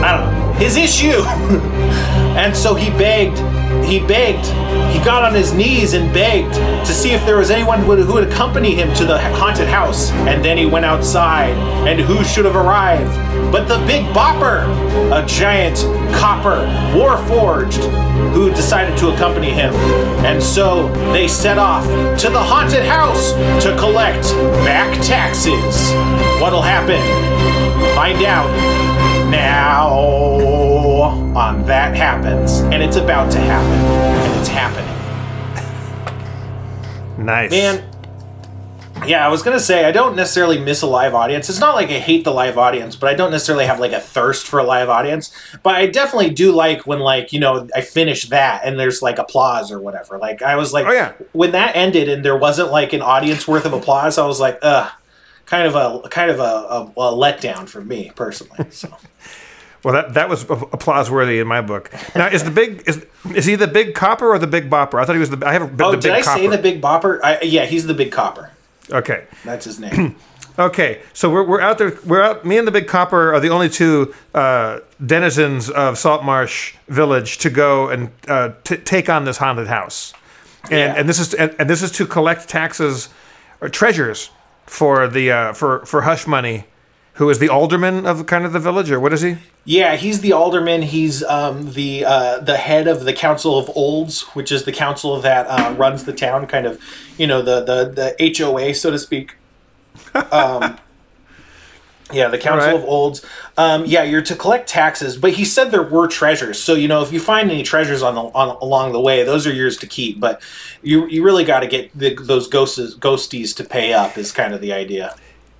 I don't know. His issue. and so he begged, he begged, he got on his knees and begged to see if there was anyone who would, who would accompany him to the haunted house. And then he went outside, and who should have arrived but the Big Bopper, a giant copper warforged who decided to accompany him. And so they set off to the haunted house to collect back taxes. What'll happen? Find out now on That Happens. And it's about to happen. And it's happening. Nice. Man, yeah, I was gonna say I don't necessarily miss a live audience. It's not like I hate the live audience, but I don't necessarily have like a thirst for a live audience. But I definitely do like when like you know I finish that and there's like applause or whatever. Like I was like, Oh, yeah. when that ended and there wasn't like an audience worth of applause, I was like, ugh, kind of a kind of a, a, a letdown for me personally. So. Well, that that was applause worthy in my book. Now, is the big is is he the big copper or the big bopper? I thought he was the. I have a, Oh, the did I copper. say the Big Bopper? I, yeah, he's the Big Copper. Okay. That's his name. Okay, so we're, we're out there. We're out. Me and the Big Copper are the only two uh, denizens of Saltmarsh Village to go and uh, t- take on this haunted house, and Yeah. and this is and, and this is to collect taxes or treasures for the uh, for for Hush Money, who is the alderman of kind of the village, or what is he? Yeah, he's the alderman. He's um, the uh, the head of the Council of Olds, which is the council that uh, runs the town, kind of, you know, the the the HOA, so to speak. Um, yeah, the Council Alright. of Olds. Um, yeah, you're to collect taxes, but he said there were treasures. So you know, if you find any treasures on the on along the way, those are yours to keep. But you you really got to get the, those ghosts ghosties to pay up. Is kind of the idea.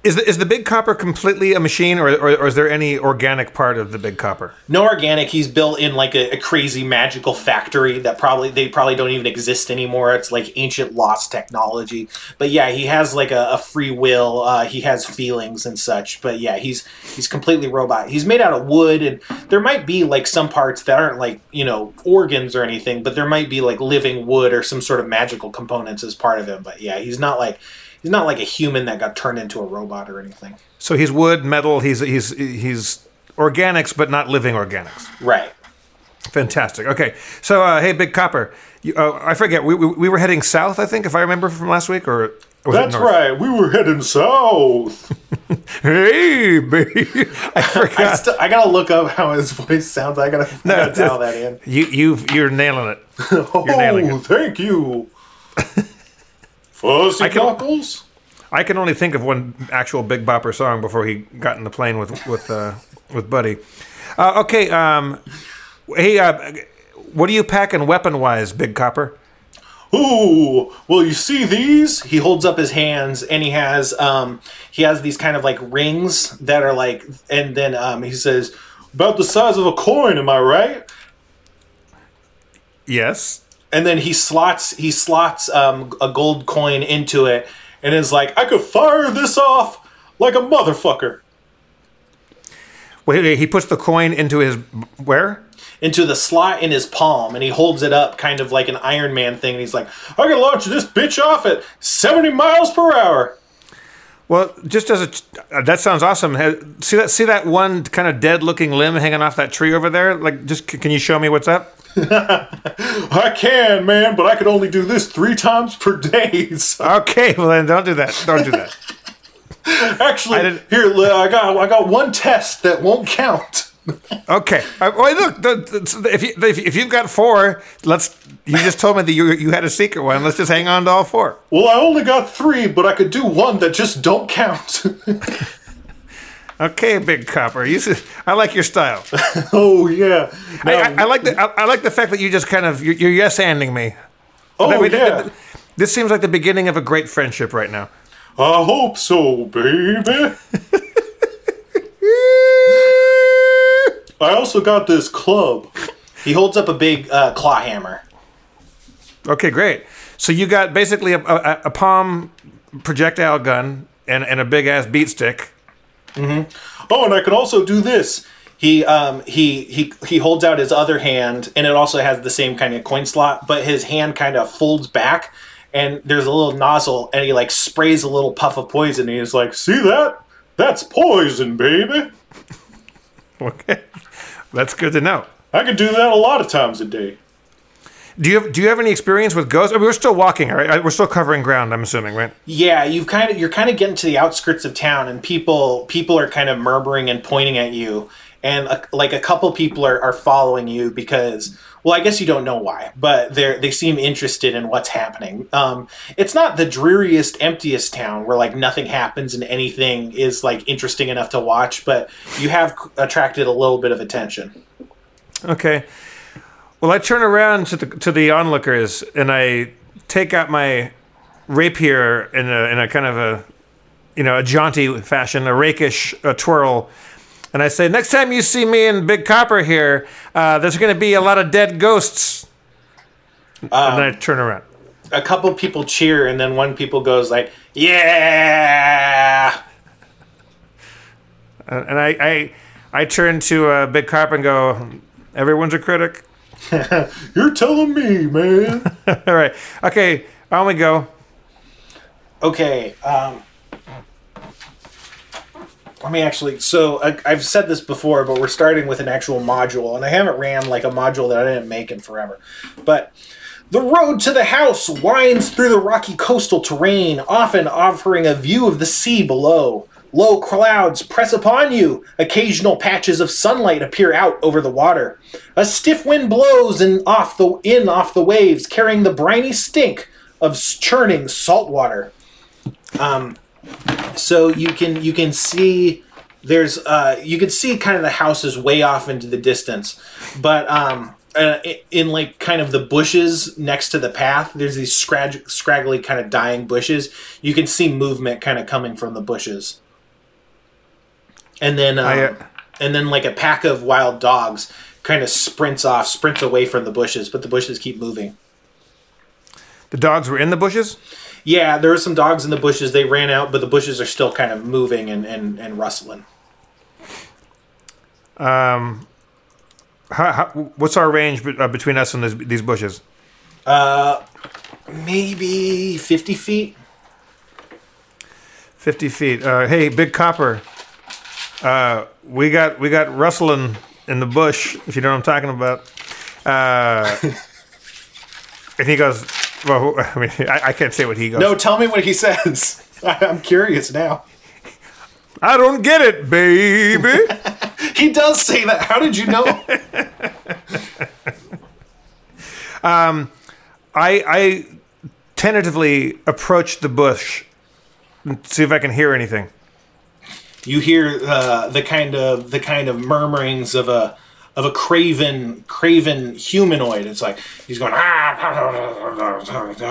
Is the, is the Big Copper completely a machine, or, or, or is there any organic part of the Big Copper? no organic. He's built in like a, a crazy magical factory that probably they probably don't even exist anymore. It's like ancient lost technology. But yeah he has like a, a free will. Uh, he has feelings and such. But yeah he's he's completely robot. He's made out of wood and there might be like some parts that aren't like you know organs or anything but there might be like living wood or some sort of magical components as part of him. But yeah he's not like he's not like a human that got turned into a robot or anything So he's wood, metal. He's he's he's organics, but not living organics. right Fantastic. Okay, so uh, hey, Big Copper, you, uh, I forget we, we we were heading south, I think, if I remember from last week, or was That's right. We were heading south. Hey, baby, I I, forgot. st- I gotta look up how his voice sounds. I gotta, I gotta No, dial that in. you you you're nailing it. Oh, nailing it. thank you. Fuzzy I can- Knuckles? I can only think of one actual Big Bopper song before he got in the plane with with uh, with Buddy. Uh, okay, um, hey, uh, what are you packing weapon wise, Big Copper? Ooh, well, you see these? He holds up his hands and he has um he has these kind of like rings that are like and then um he says About the size of a coin, am I right? Yes. And then he slots he slots um a gold coin into it and is like I could fire this off like a motherfucker. Wait, wait, he puts the coin into his where? into the slot in his palm and he holds it up kind of like an Iron Man thing and he's like, I can launch this bitch off at 70 miles per hour. Well, just as a uh, that sounds awesome. See that see that one kind of dead looking limb hanging off that tree over there? Like, just can you show me what's up? I can, man, but I could only do this three times per day. So Okay, well then don't do that. Don't do that. actually, I here I got I got one test that won't count. Okay. Uh, wait, look. If, you, if, if you've got four, let's. You just told me that you you had a secret one. Let's just hang on to all four. Well, I only got three, but I could do one that just don't count. Okay, big copper. You, I like your style. Oh yeah. I, I, I like the I, I like the fact that you just kind of you're, you're yes anding me. oh yeah. This seems like the beginning of a great friendship right now. I hope so, baby. I also got this club. He holds up a big uh, claw hammer. Okay, great. So you got basically a, a, a palm projectile gun and, and a big ass beat stick. Oh, and I can also do this. He um he he he holds out his other hand, and it also has the same kind of coin slot, but his hand kind of folds back, and there's a little nozzle, and he like sprays a little puff of poison, and he's like, See that? That's poison, baby. Okay, that's good to know. I can do that a lot of times a day. Do you have, do you have any experience with ghosts? I mean, we're still walking, right? We're still covering ground. I'm assuming, right? Yeah, you've kind of you're kind of getting to the outskirts of town, and people people are kind of murmuring and pointing at you, and a, like a couple people are, are following you because well, I guess you don't know why, but they they seem interested in what's happening. Um, it's not the dreariest, emptiest town where like nothing happens and anything is like interesting enough to watch, but you have attracted a little bit of attention. Okay. Well, I turn around to the to the onlookers and I take out my rapier in a in a kind of a you know a jaunty fashion, a rakish uh twirl, and I say, "Next time you see me and Big Copper here, uh, there's going to be a lot of dead ghosts." and then I turn around. A couple people cheer, and then one people goes like, "Yeah." And I, I I turn to uh, Big Copper and go, "Everyone's a critic." You're telling me, man. All right. Okay. On we go. Okay. Um, let me actually. So I, I've said this before, but we're starting with an actual module, and I haven't ran like a module that I didn't make in forever. But the road to the house winds through the rocky coastal terrain, often offering a view of the sea below. Low clouds press upon you. Occasional patches of sunlight appear out over the water. A stiff wind blows in off the in off the waves, carrying the briny stink of churning salt water so you can you can see there's uh you can see kind of the houses way off into the distance but um uh, in like kind of the bushes next to the path there's these scrag- scraggly kind of dying bushes you can see movement kind of coming from the bushes and then um, I, uh, and then like a pack of wild dogs kind of sprints off sprints away from the bushes but the bushes keep moving The dogs were in the bushes. yeah there were some dogs in the bushes they ran out but the bushes are still kind of moving and and, and rustling How, how, what's our range be, uh, between us and this, these bushes? Uh, maybe 50 feet Fifty feet. Uh, hey, Big Copper. Uh, we got we got rustling in the bush. If you know what I'm talking about. Uh, and he goes. Well, I mean, I, I can't say what he goes. no tell me what he says i'm curious now I don't get it, baby. he does say that how did you know um, I I tentatively approach the bush and see if I can hear anything. You hear uh, the kind of the kind of murmurings of a of a craven craven humanoid. It's like he's going ah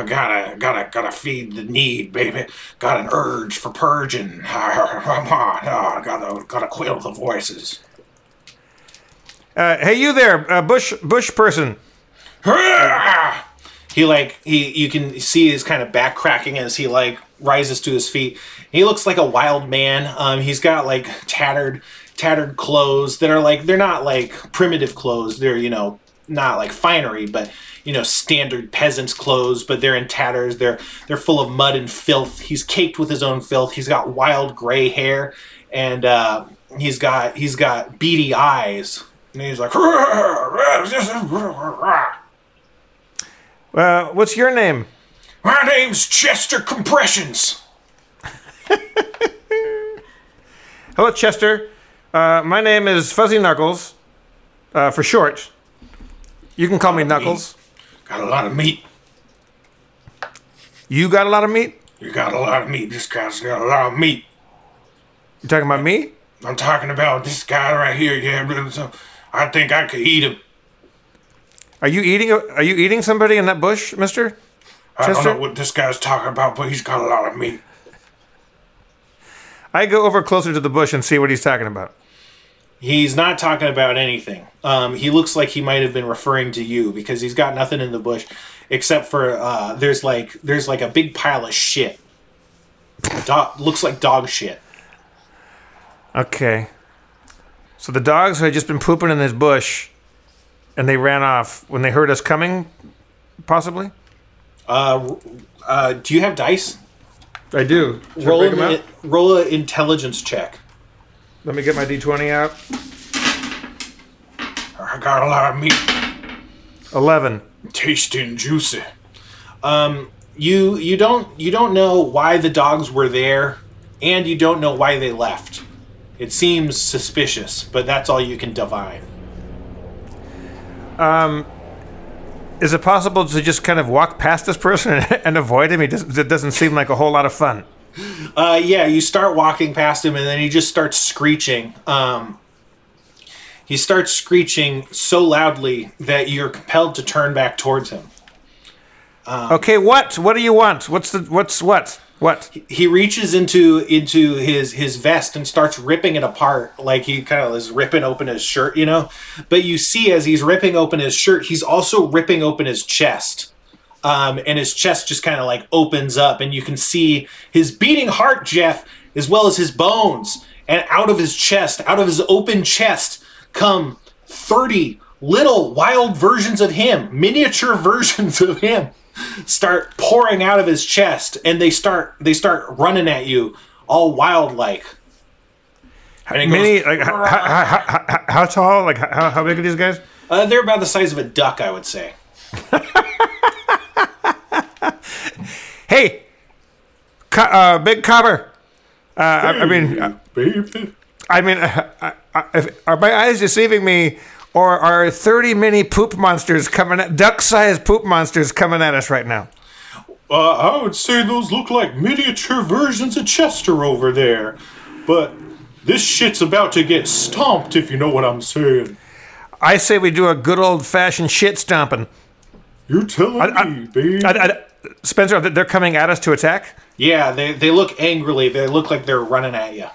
gotta gotta gotta feed the need baby. Got an urge for purging. Gotta gotta quell the voices. Uh, hey, you there, uh, bush bush person. he like he you can see his kind of back cracking as he like rises to his feet. He looks like a wild man. Um he's got like tattered tattered clothes that are like they're not like primitive clothes. They're you know not like finery but you know standard peasants clothes but they're in tatters. They're they're full of mud and filth. He's caked with his own filth. He's got wild gray hair and uh he's got he's got beady eyes. And he's like Uh, what's your name? My name's Chester Compressions. Hello, Chester. Uh, my name is Fuzzy Knuckles, uh, for short. You can call me Knuckles. Got a lot of meat. You got a lot of meat? You got a lot of meat. This guy's got a lot of meat. You talking about me? I'm talking about this guy right here. Yeah, so I think I could eat him. Are you eating? Are you eating somebody in that bush, Mister? I don't know what this guy's talking about, but he's got a lot of meat. I go over closer to the bush and see what he's talking about. He's not talking about anything. Um, he looks like he might have been referring to you because he's got nothing in the bush except for uh, there's like there's like a big pile of shit. Dog, looks like dog shit. Okay. So the dogs had just been pooping in this bush, and they ran off when they heard us coming, possibly. Uh, uh, do you have dice? I do. Roll an, roll an intelligence check. Let me get my d20 out. I got a lot of meat. Eleven. Tasting juicy. Um you you don't you don't know why the dogs were there, and you don't know why they left. It seems suspicious, but that's all you can divine. Is it possible to just kind of walk past this person and, and avoid him? He does, it doesn't seem like a whole lot of fun. Uh, yeah, you start walking past him, and then he just starts screeching. Um, he starts screeching so loudly that you're compelled to turn back towards him. Okay, what? What do you want? What's the? What's what? What? He reaches into into his his vest and starts ripping it apart, like he kind of is ripping open his shirt, you know. But you see, as he's ripping open his shirt, he's also ripping open his chest. Um, and his chest just kind of like opens up, and you can see his beating heart, Jeff, as well as his bones. And out of his chest, out of his open chest, come 30 little wild versions of him, miniature versions of him, start pouring out of his chest, and they start they start running at you, all wild like. And it goes, Many? Like how, how, how, how, tall? Like how, how big are these guys? uh, they're about the size of a duck, I would say. Hey, co- uh, big copper. Uh, I, I mean, Baby. I mean, if, are my eyes deceiving me, or are thirty mini poop monsters coming at duck-sized poop monsters coming at us right now? Uh, I would say those look like miniature versions of Chester over there. But this shit's about to get stomped, if you know what I'm saying. I say we do a good old-fashioned shit stomping. You're telling I- me, baby. I, I, Spencer, they're coming at us to attack. Yeah, they, they look angrily. They look like they're running at you.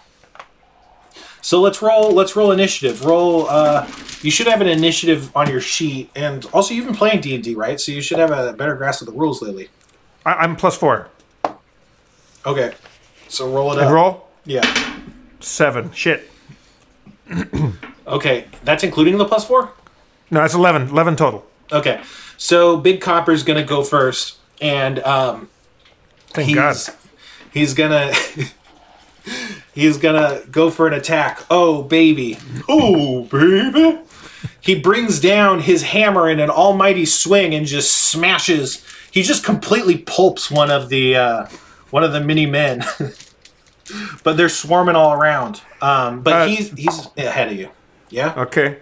So let's roll. Let's roll initiative. Roll. Uh, you should have an initiative on your sheet, and also you've been playing D and D, right? So you should have a better grasp of the rules lately. I, I'm plus four. Okay. So roll it up. Roll Yeah. seven. Shit. Okay, that's including the plus four. No, that's 11. 11 total. Okay. So Big Copper's gonna go first, and um, Thank he's God. he's gonna he's gonna go for an attack. Oh baby. oh, baby. He brings down his hammer in an almighty swing and just smashes. He just completely pulps one of the uh, one of the mini men. but they're swarming all around. Um, but Uh, he's he's ahead of you. Yeah. Okay.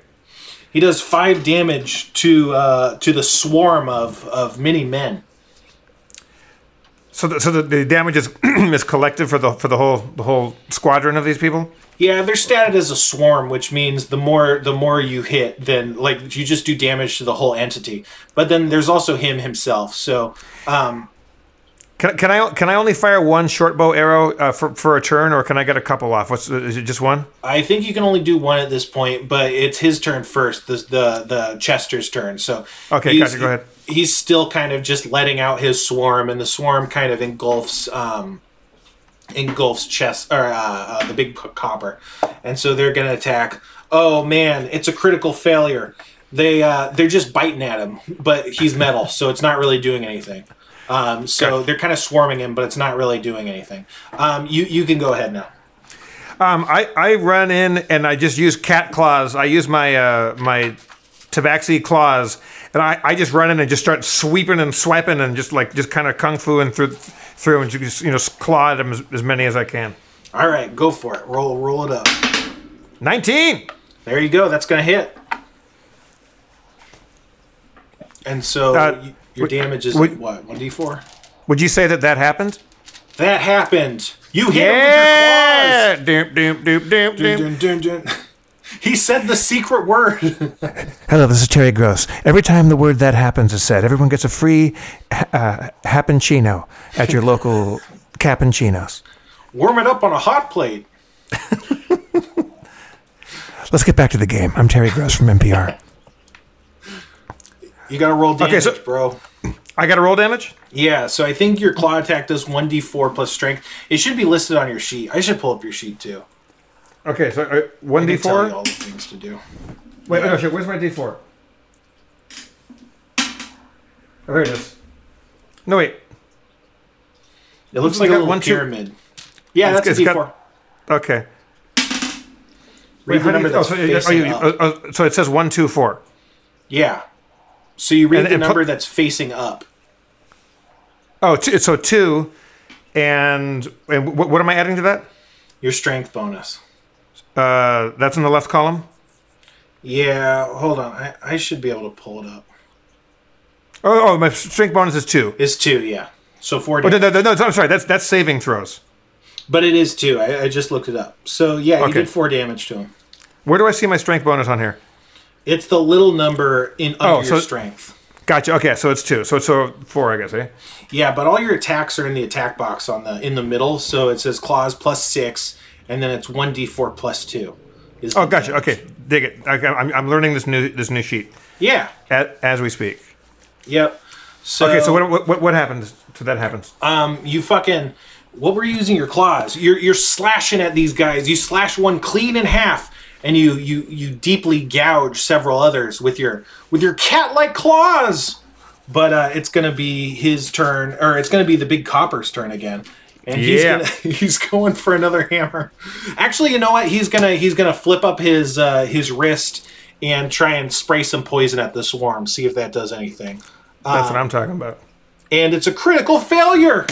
He does five damage to uh, to the swarm of, of mini men. So, the, so the, the damage is is collective for the for the whole the whole squadron of these people. Yeah, they're statted as a swarm, which means the more the more you hit, then like you just do damage to the whole entity. But then there's also him himself. So um, Can, can I can I only fire one short bow arrow uh, for for a turn, or can I get a couple off? What's is it just one? I think you can only do one at this point, but it's his turn first. The the, the Chester's turn. So Okay, he's- gotcha, go ahead. He's still kind of just letting out his swarm, and the swarm kind of engulfs um, engulfs chest or uh, uh, the big copper, and so they're gonna attack. Oh man, it's a critical failure. They uh, they're just biting at him, but he's metal, so it's not really doing anything. Um, so they're kind of swarming him, but it's not really doing anything. Um, you you can go ahead now. Um, I, I run in and I just use cat claws. I use my uh, my tabaxi claws, and I, I just run in and just start sweeping and swiping and just like just kind of kung fu and through through and just you know claw at them as, as many as I can. All right, go for it. Roll roll it up. Nineteen. There you go. That's gonna hit. And so Uh, your would- damage is would- what one d four. Would you say that that happened? That happened. You hit Yeah. him Doom, doom, doom, doom, with your doom. claws. Dun, dun, dun. He said the secret word. Hello, this is Terry Gross. Every time the word that happens is said, everyone gets a free uh, happuccino at your local cappuccinos. Warm it up on a hot plate. Let's get back to the game. I'm Terry Gross from NPR. You gotta roll damage, so- bro. I got to roll damage? Yeah, so I think your claw attack does 1d4 plus strength. It should be listed on your sheet. I should pull up your sheet too. Okay, so uh, I can tell you 1d4? all the things to do. Wait, no, shit, where's my d4? Oh, here it is. No, wait. It looks like a got little one, two- pyramid. Yeah, It's- that's a it's d4. got- Okay. Read the how do number you- oh, that's so, you- oh, facing you- up. oh, oh, so it says 1, 2, 4. Yeah. So you read And- the and number that's facing up. Oh, two, so 2. And, and what, what am I adding to that? Your strength bonus. Uh, that's in the left column? Yeah, hold on. I, I should be able to pull it up. Oh, oh, my strength bonus is 2. Is two, yeah. So four. damage. no, no, no, no, I'm sorry. That's that's saving throws. But it is two. I, I just looked it up. So yeah, okay. you did four damage to him. Where do I see my strength bonus on here? It's the little number in under Oh, so- your strength. Gotcha. Okay, so it's two. So it's so four, I guess. Eh? Yeah, but all your attacks are in the attack box on the in the middle. So it says claws plus six, and then it's one d four plus two. Oh, gotcha. damage. Okay, dig it. Okay, I'm, I'm learning this new this new sheet Yeah. as, as we speak. Yep. So, Okay, so what what what happens to that happens? um, you fucking what were you using your claws? You're you're slashing at these guys. You slash one clean in half, and you you you deeply gouge several others with your with your cat like claws. But uh, it's gonna be his turn, or it's gonna be the big copper's turn again, and he's gonna, he's going for another hammer. Actually, you know what? He's gonna he's gonna flip up his uh, his wrist and try and spray some poison at the swarm. See if that does anything. That's what I'm talking about. And it's a critical failure.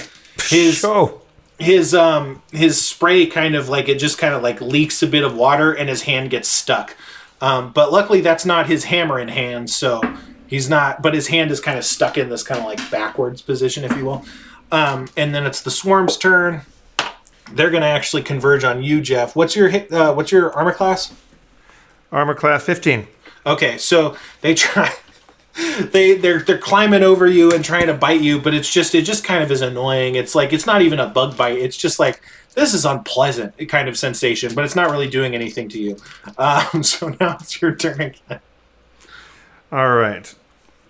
His Oh, his um his spray kind of like it just kind of like leaks a bit of water and his hand gets stuck. Um, but luckily that's not his hammer in hand so he's not but his hand is kind of stuck in this kind of like backwards position if you will. Um, and then it's the swarm's turn. They're gonna actually converge on you jeff. What's your hit uh, what's your armor class? Armor class 15. Okay, so they try they they're they're climbing over you and trying to bite you, but it's just it just kind of is annoying. It's like it's not even a bug bite. It's just like this is unpleasant kind of sensation, but it's not really doing anything to you. Um, so now it's your turn again. All right.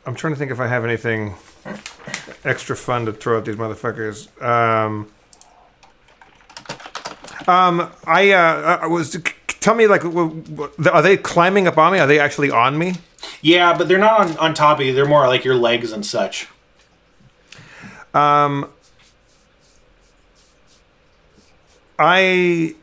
I'm trying to think if I have anything extra fun to throw at these motherfuckers. Um, um, I, uh, I was. Tell me, like, are they climbing up on me? Are they actually on me? Yeah, but they're not on, on top of you. They're more like your legs and such. Um, I.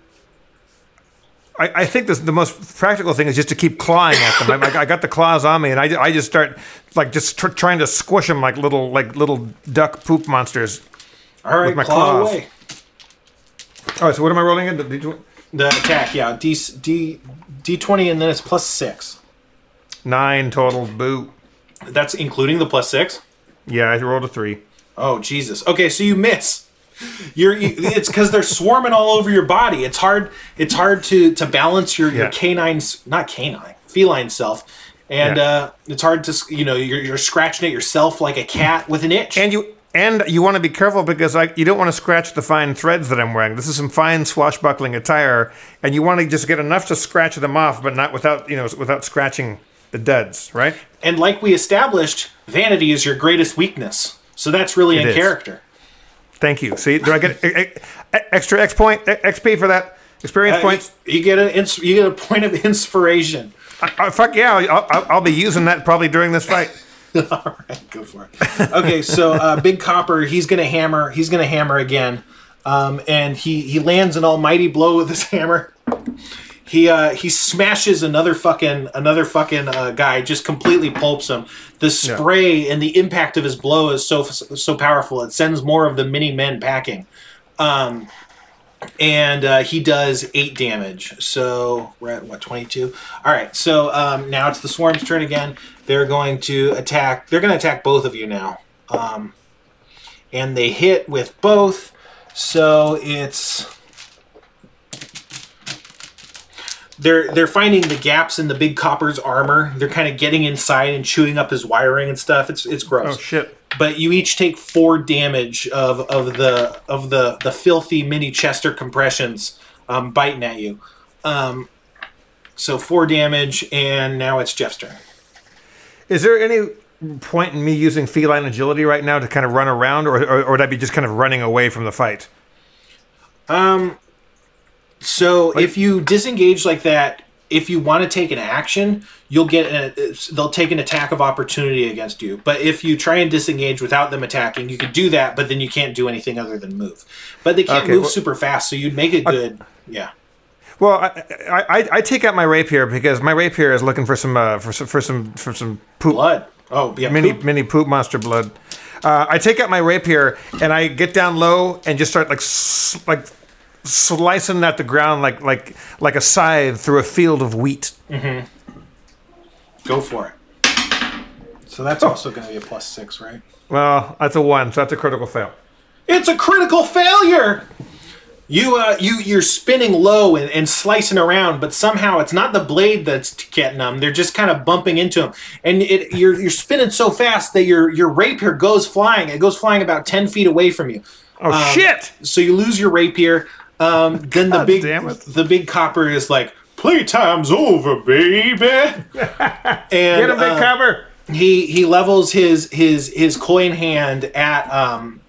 I, I think this, the most practical thing is just to keep clawing at them. I, I got the claws on me, and I, I just start like just tr- trying to squish them like little like little duck poop monsters. All right, with my claw claws. away. All right, so what am I rolling in? The D- The attack, yeah, D D D twenty, and then it's plus six. Nine total. Boo. That's including the plus six. Yeah, I rolled a three. Oh Jesus! Okay, so you miss. You're you, it's because they're swarming all over your body. It's hard. It's hard to to balance your, your Yeah. canine, s- not canine, feline self, and Yeah. uh, it's hard to s- you know you're, you're scratching at yourself like a cat with an itch. And you and you want to be careful because like you don't want to scratch the fine threads that I'm wearing. This is some fine swashbuckling attire, and you want to just get enough to scratch them off, but not without you know without scratching the duds, right? and like we established, vanity is your greatest weakness. So that's really in is. character. Thank you. See, do I get extra X point XP for that experience Uh, points? You, get an ins- you get a point of inspiration. Uh, fuck yeah, I'll, I'll, I'll be using that probably during this fight. All right, go for it. Okay, so uh, Big Copper, he's gonna hammer. He's gonna hammer again, um, and he he lands an almighty blow with his hammer. He uh, he smashes another fucking another fucking uh, guy, just completely pulps him. The spray and the impact of his blow is so so powerful. It sends more of the mini men packing. Um, and uh, he does eight damage. So we're at what twenty two. All right. So um, now it's the swarm's turn again. They're going to attack. They're going to attack both of you now. Um, and they hit with both. So it's they're they're finding the gaps in the big copper's armor. They're kind of getting inside and chewing up his wiring and stuff. It's it's gross. Oh shit. But you each take four damage of, of the of the the filthy mini Chester compressions um, biting at you. Um, so four damage, and now it's Jeff's turn. Is there any point in me using feline agility right now to kind of run around, or, or, or would I be just kind of running away from the fight? So if you disengage like that, if you want to take an action, you'll get a, they'll take an attack of opportunity against you. But if you try and disengage without them attacking, you could do that, but then you can't do anything other than move. But they can't Okay, move well- super fast, so you'd make it good. Yeah. Well, I, I, I- I take out my rapier because my rapier is looking for some uh, for some for some for some poop Blood. Oh, yeah. mini poop. mini poop monster blood. Uh, I take out my rapier and I get down low and just start like like slicing at the ground like like like a scythe through a field of wheat. Go for it. So that's also going to be a plus six, right? Well, that's a one, so that's a critical fail. It's a critical failure. You uh you you're spinning low and, and slicing around, but somehow it's not the blade that's getting them. They're just kind of bumping into them, and it you're you're spinning so fast that your your rapier goes flying. It goes flying about ten feet away from you. Oh shit! So you lose your rapier. Um, then the God big the big copper is like playtime's over, baby. and Get him, big uh, copper. he he levels his his his coin hand at um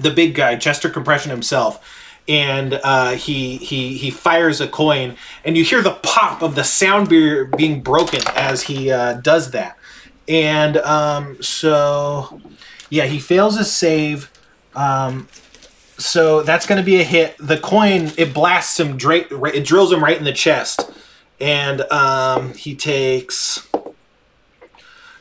the big guy Chester Compression himself and uh, he he he fires a coin and you hear the pop of the sound beer being broken as he uh, does that and um, so yeah he fails his save um, so that's going to be a hit the coin it blasts him dra- it drills him right in the chest and um, he takes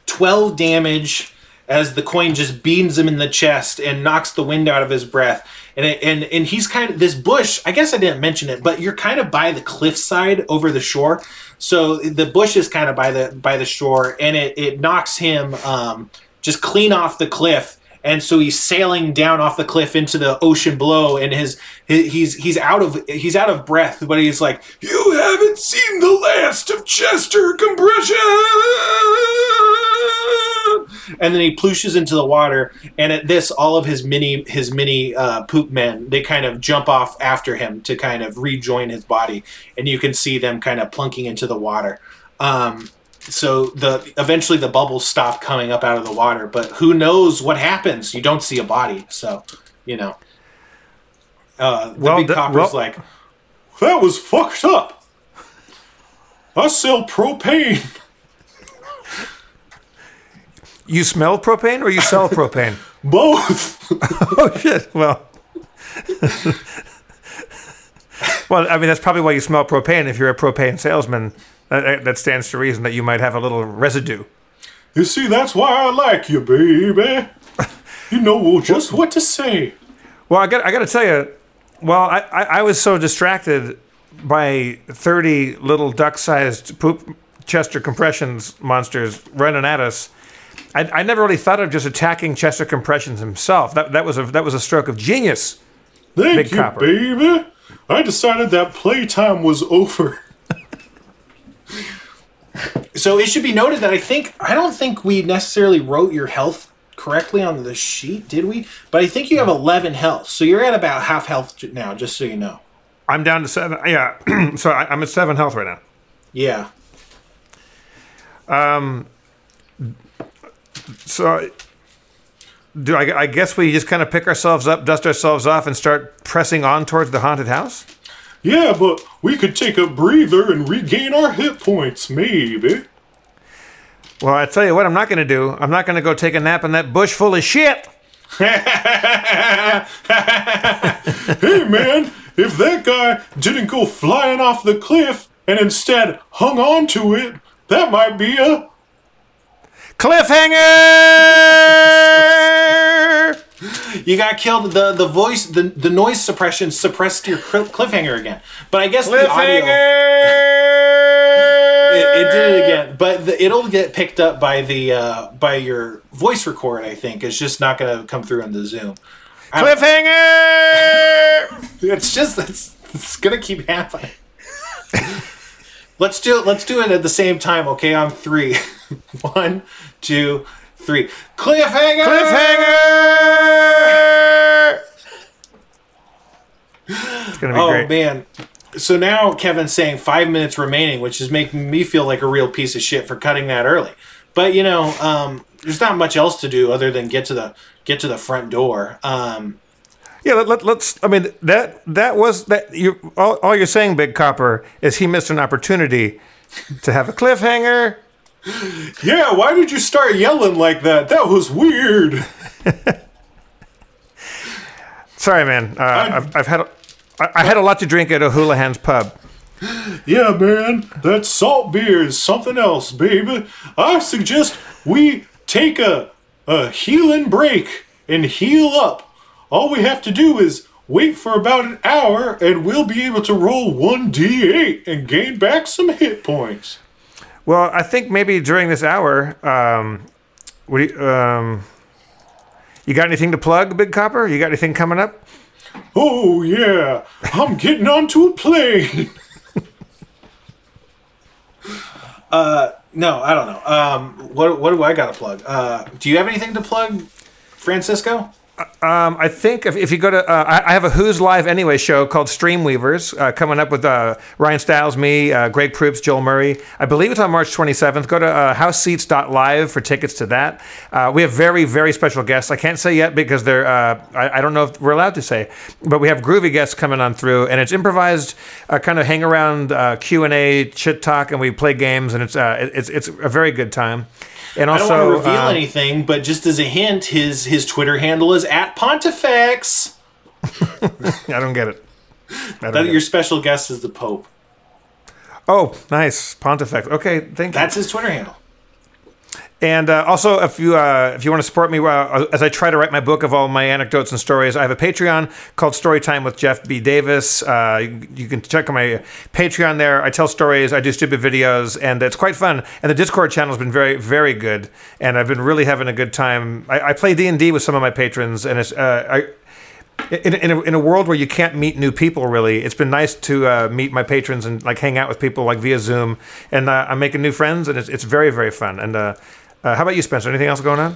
12 damage as the coin just beams him in the chest and knocks the wind out of his breath. And it, and and he's kind of this bush. I guess I didn't mention it, but you're kind of by the cliffside over the shore. So the bush is kind of by the by the shore, and it it knocks him um, just clean off the cliff. And so he's sailing down off the cliff into the ocean below, and his, he's he's out of he's out of breath, but he's like, "You haven't seen the last of Chester Compression." and then he plooshes into the water and at this all of his mini his mini uh, poop men they kind of jump off after him to kind of rejoin his body and you can see them kind of plunking into the water um, so the eventually the bubbles stop coming up out of the water but who knows what happens you don't see a body so you know uh, the Well, big th- copper's well- like that was fucked up i sell propane You smell propane or you sell propane? both oh shit! Well, well, I mean that's probably why you smell propane. If you're a propane salesman, that, that stands to reason that you might have a little residue. You see, that's why I like you, baby. You know just what to say. Well, I got I got to tell you, well, I, I, I was so distracted by thirty little duck-sized poop Chester compressions monsters running at us. I, I never really thought of just attacking Chester compressions himself. That that was a that was a stroke of genius. Thank Big you, copper. baby. I decided that playtime was over. so it should be noted that I think I don't think we necessarily wrote your health correctly on the sheet, did we? But I think you have 11 health, so you're at about half health now. Just so you know. I'm down to seven. Yeah, so I, I'm at seven health right now. Yeah. Um. So, do I, I guess we just kind of pick ourselves up, dust ourselves off, and start pressing on towards the haunted house? Yeah, but we could take a breather and regain our hit points, maybe. Well, I tell you what, I'm not going to do. I'm not going to go take a nap in that bush full of shit. hey man, if that guy didn't go flying off the cliff and instead hung on to it, that might be a. Cliffhanger! You got killed. The the voice, the the noise suppression suppressed your cliffhanger again. But I guess the audio. It, it did it again, but the, it'll get picked up by the uh, by your voice record. I think it's just not going to come through on the Zoom. Cliffhanger! It's just it's, it's gonna keep happening. let's do it. Let's do it at the same time. Okay, on three. One, two, three. Cliffhanger. Cliffhanger! It's gonna be Oh great. man. So now Kevin's saying five minutes remaining, which is making me feel like a real piece of shit for cutting that early. But you know, um, there's not much else to do other than get to the get to the front door. Um, Yeah, let, let, let's. I mean, that that was that. You all, all you're saying, Big Copper, is he missed an opportunity to have a cliffhanger. yeah, why did you start yelling like that? That was weird. Sorry, man. Uh, I've, I've had a, I, I had a lot to drink at O'Houlihan's pub. Yeah, man, that salt beer is something else, baby. I suggest we take a a healing break and heal up. All we have to do is wait for about an hour, and we'll be able to roll one d8 and gain back some hit points. Well, I think maybe during this hour, um, what do you, um, you got anything to plug, Big Copper? You got anything coming up? Oh yeah, I'm getting onto a plane. uh, no, I don't know. Um, what what do I got to plug? Uh, do you have anything to plug, Francisco? Um, I think if, if you go to, uh, I, I have a Who's Live Anyway show called Streamweavers uh, coming up with uh, Ryan Stiles, me, uh, Greg Proops, Joel Murray. I believe it's on March 27th. Go to uh, houseseats.live for tickets to that. Uh, we have very, very special guests. I can't say yet because they're, uh, I, I don't know if we're allowed to say, but we have groovy guests coming on through, and it's improvised kind of hang around Q&A, chit talk, and we play games, and it's, it- it's, it's a very good time. And I don't want to reveal um, anything, but just as a hint, his his Twitter handle is at Pontifex. I don't get it. I That your it. special guest is the Pope. Oh, nice. Pontifex. Okay, thank you. That's his Twitter handle. And uh, also, if you uh, if you want to support me uh, as I try to write my book of all my anecdotes and stories, I have a Patreon called Storytime with Jeff B. Davis. Uh, you, you can check my Patreon there. I tell stories, I do stupid videos, and it's quite fun. And the Discord channel has been very very good, and I've been really having a good time. I, I play D and D with some of my patrons, and it's uh, I. In, in, a, in a world where you can't meet new people, really, it's been nice to uh, meet my patrons and like hang out with people like via Zoom, and uh, I'm making new friends, and it's, it's very very fun. And uh, uh, how about you, Spencer? Anything else going on?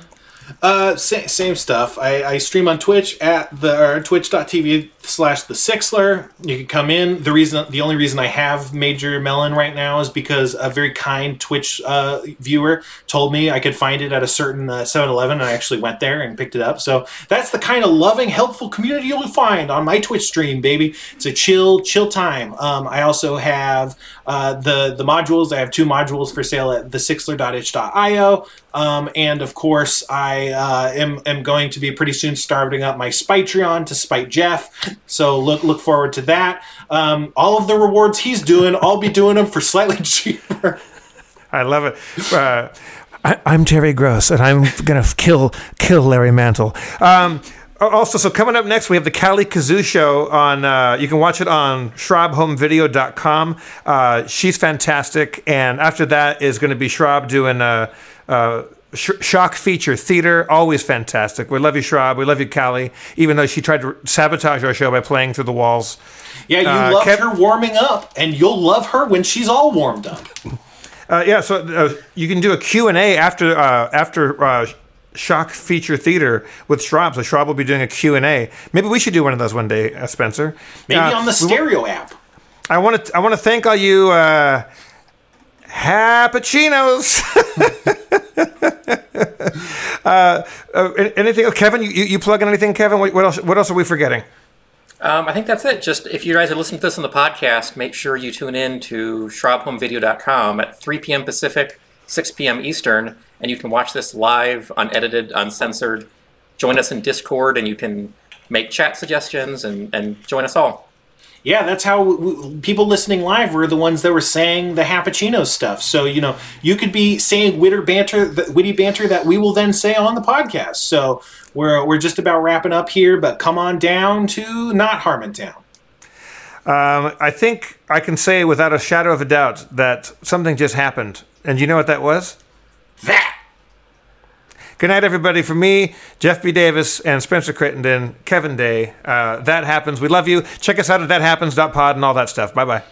Uh, sa- same stuff. I, I stream on Twitch at the twitch.tv slash the Sixler. You can come in. The reason, the only reason I have Major Melon right now is because a very kind Twitch uh, viewer told me I could find it at a certain uh, 7-Eleven, and I actually went there and picked it up. So that's the kind of loving, helpful community you'll find on my Twitch stream, baby. It's a chill, chill time. Um, I also have uh, the the modules. I have two modules for sale at thesixler.itch.io. Um, and of course, I uh, am, am going to be pretty soon starting up my Spitreon to spite Jeff. So look look forward to that. Um, all of the rewards he's doing, I'll be doing them for slightly cheaper. I love it. Uh, I, I'm Terry Gross, and I'm gonna kill kill Larry Mantle. Um, also, so coming up next, we have the Cali Kazoo show on. Uh, you can watch it on SchrabHomeVideo.com. Uh, she's fantastic, and after that is going to be Schrab doing uh, uh, sh- shock feature theater. Always fantastic. We love you, Schrab. We love you, Cali. Even though she tried to sabotage our show by playing through the walls. Yeah, you Uh, love Kev- her warming up, and you'll love her when she's all warmed up. Uh, yeah, so uh, you can do a Q&A after uh, after uh, Shock Feature Theater with Schrab. So Schrab will be doing a Q&A. Maybe we should do one of those one day, uh, Spencer. Maybe on the stereo app. I want to I want to thank all you uh, Happachinos. uh, uh, anything, oh, Kevin? You, you plug in anything, Kevin? What, what else? What else are we forgetting? Um, I think that's it. Just if you guys are listening to this on the podcast, make sure you tune in to SchrabHomeVideo.com at 3 p.m. Pacific, 6 p.m. Eastern, and you can watch this live, unedited, uncensored. Join us in Discord, and you can make chat suggestions and, and join us all. Yeah, that's how w- w- people listening live were the ones that were saying the Happuccino stuff. So you know, you could be saying witty banter, the witty banter that we will then say on the podcast. So we're we're just about wrapping up here, but come on down to not Harmontown. Um, I think I can say without a shadow of a doubt that something just happened, and you know what that was? That Good night, everybody. For me, Jeff B. Davis and Spencer Crittenden, Kevin Day. Uh, that happens. We love you. Check us out at thathappens.pod and all that stuff. Bye bye.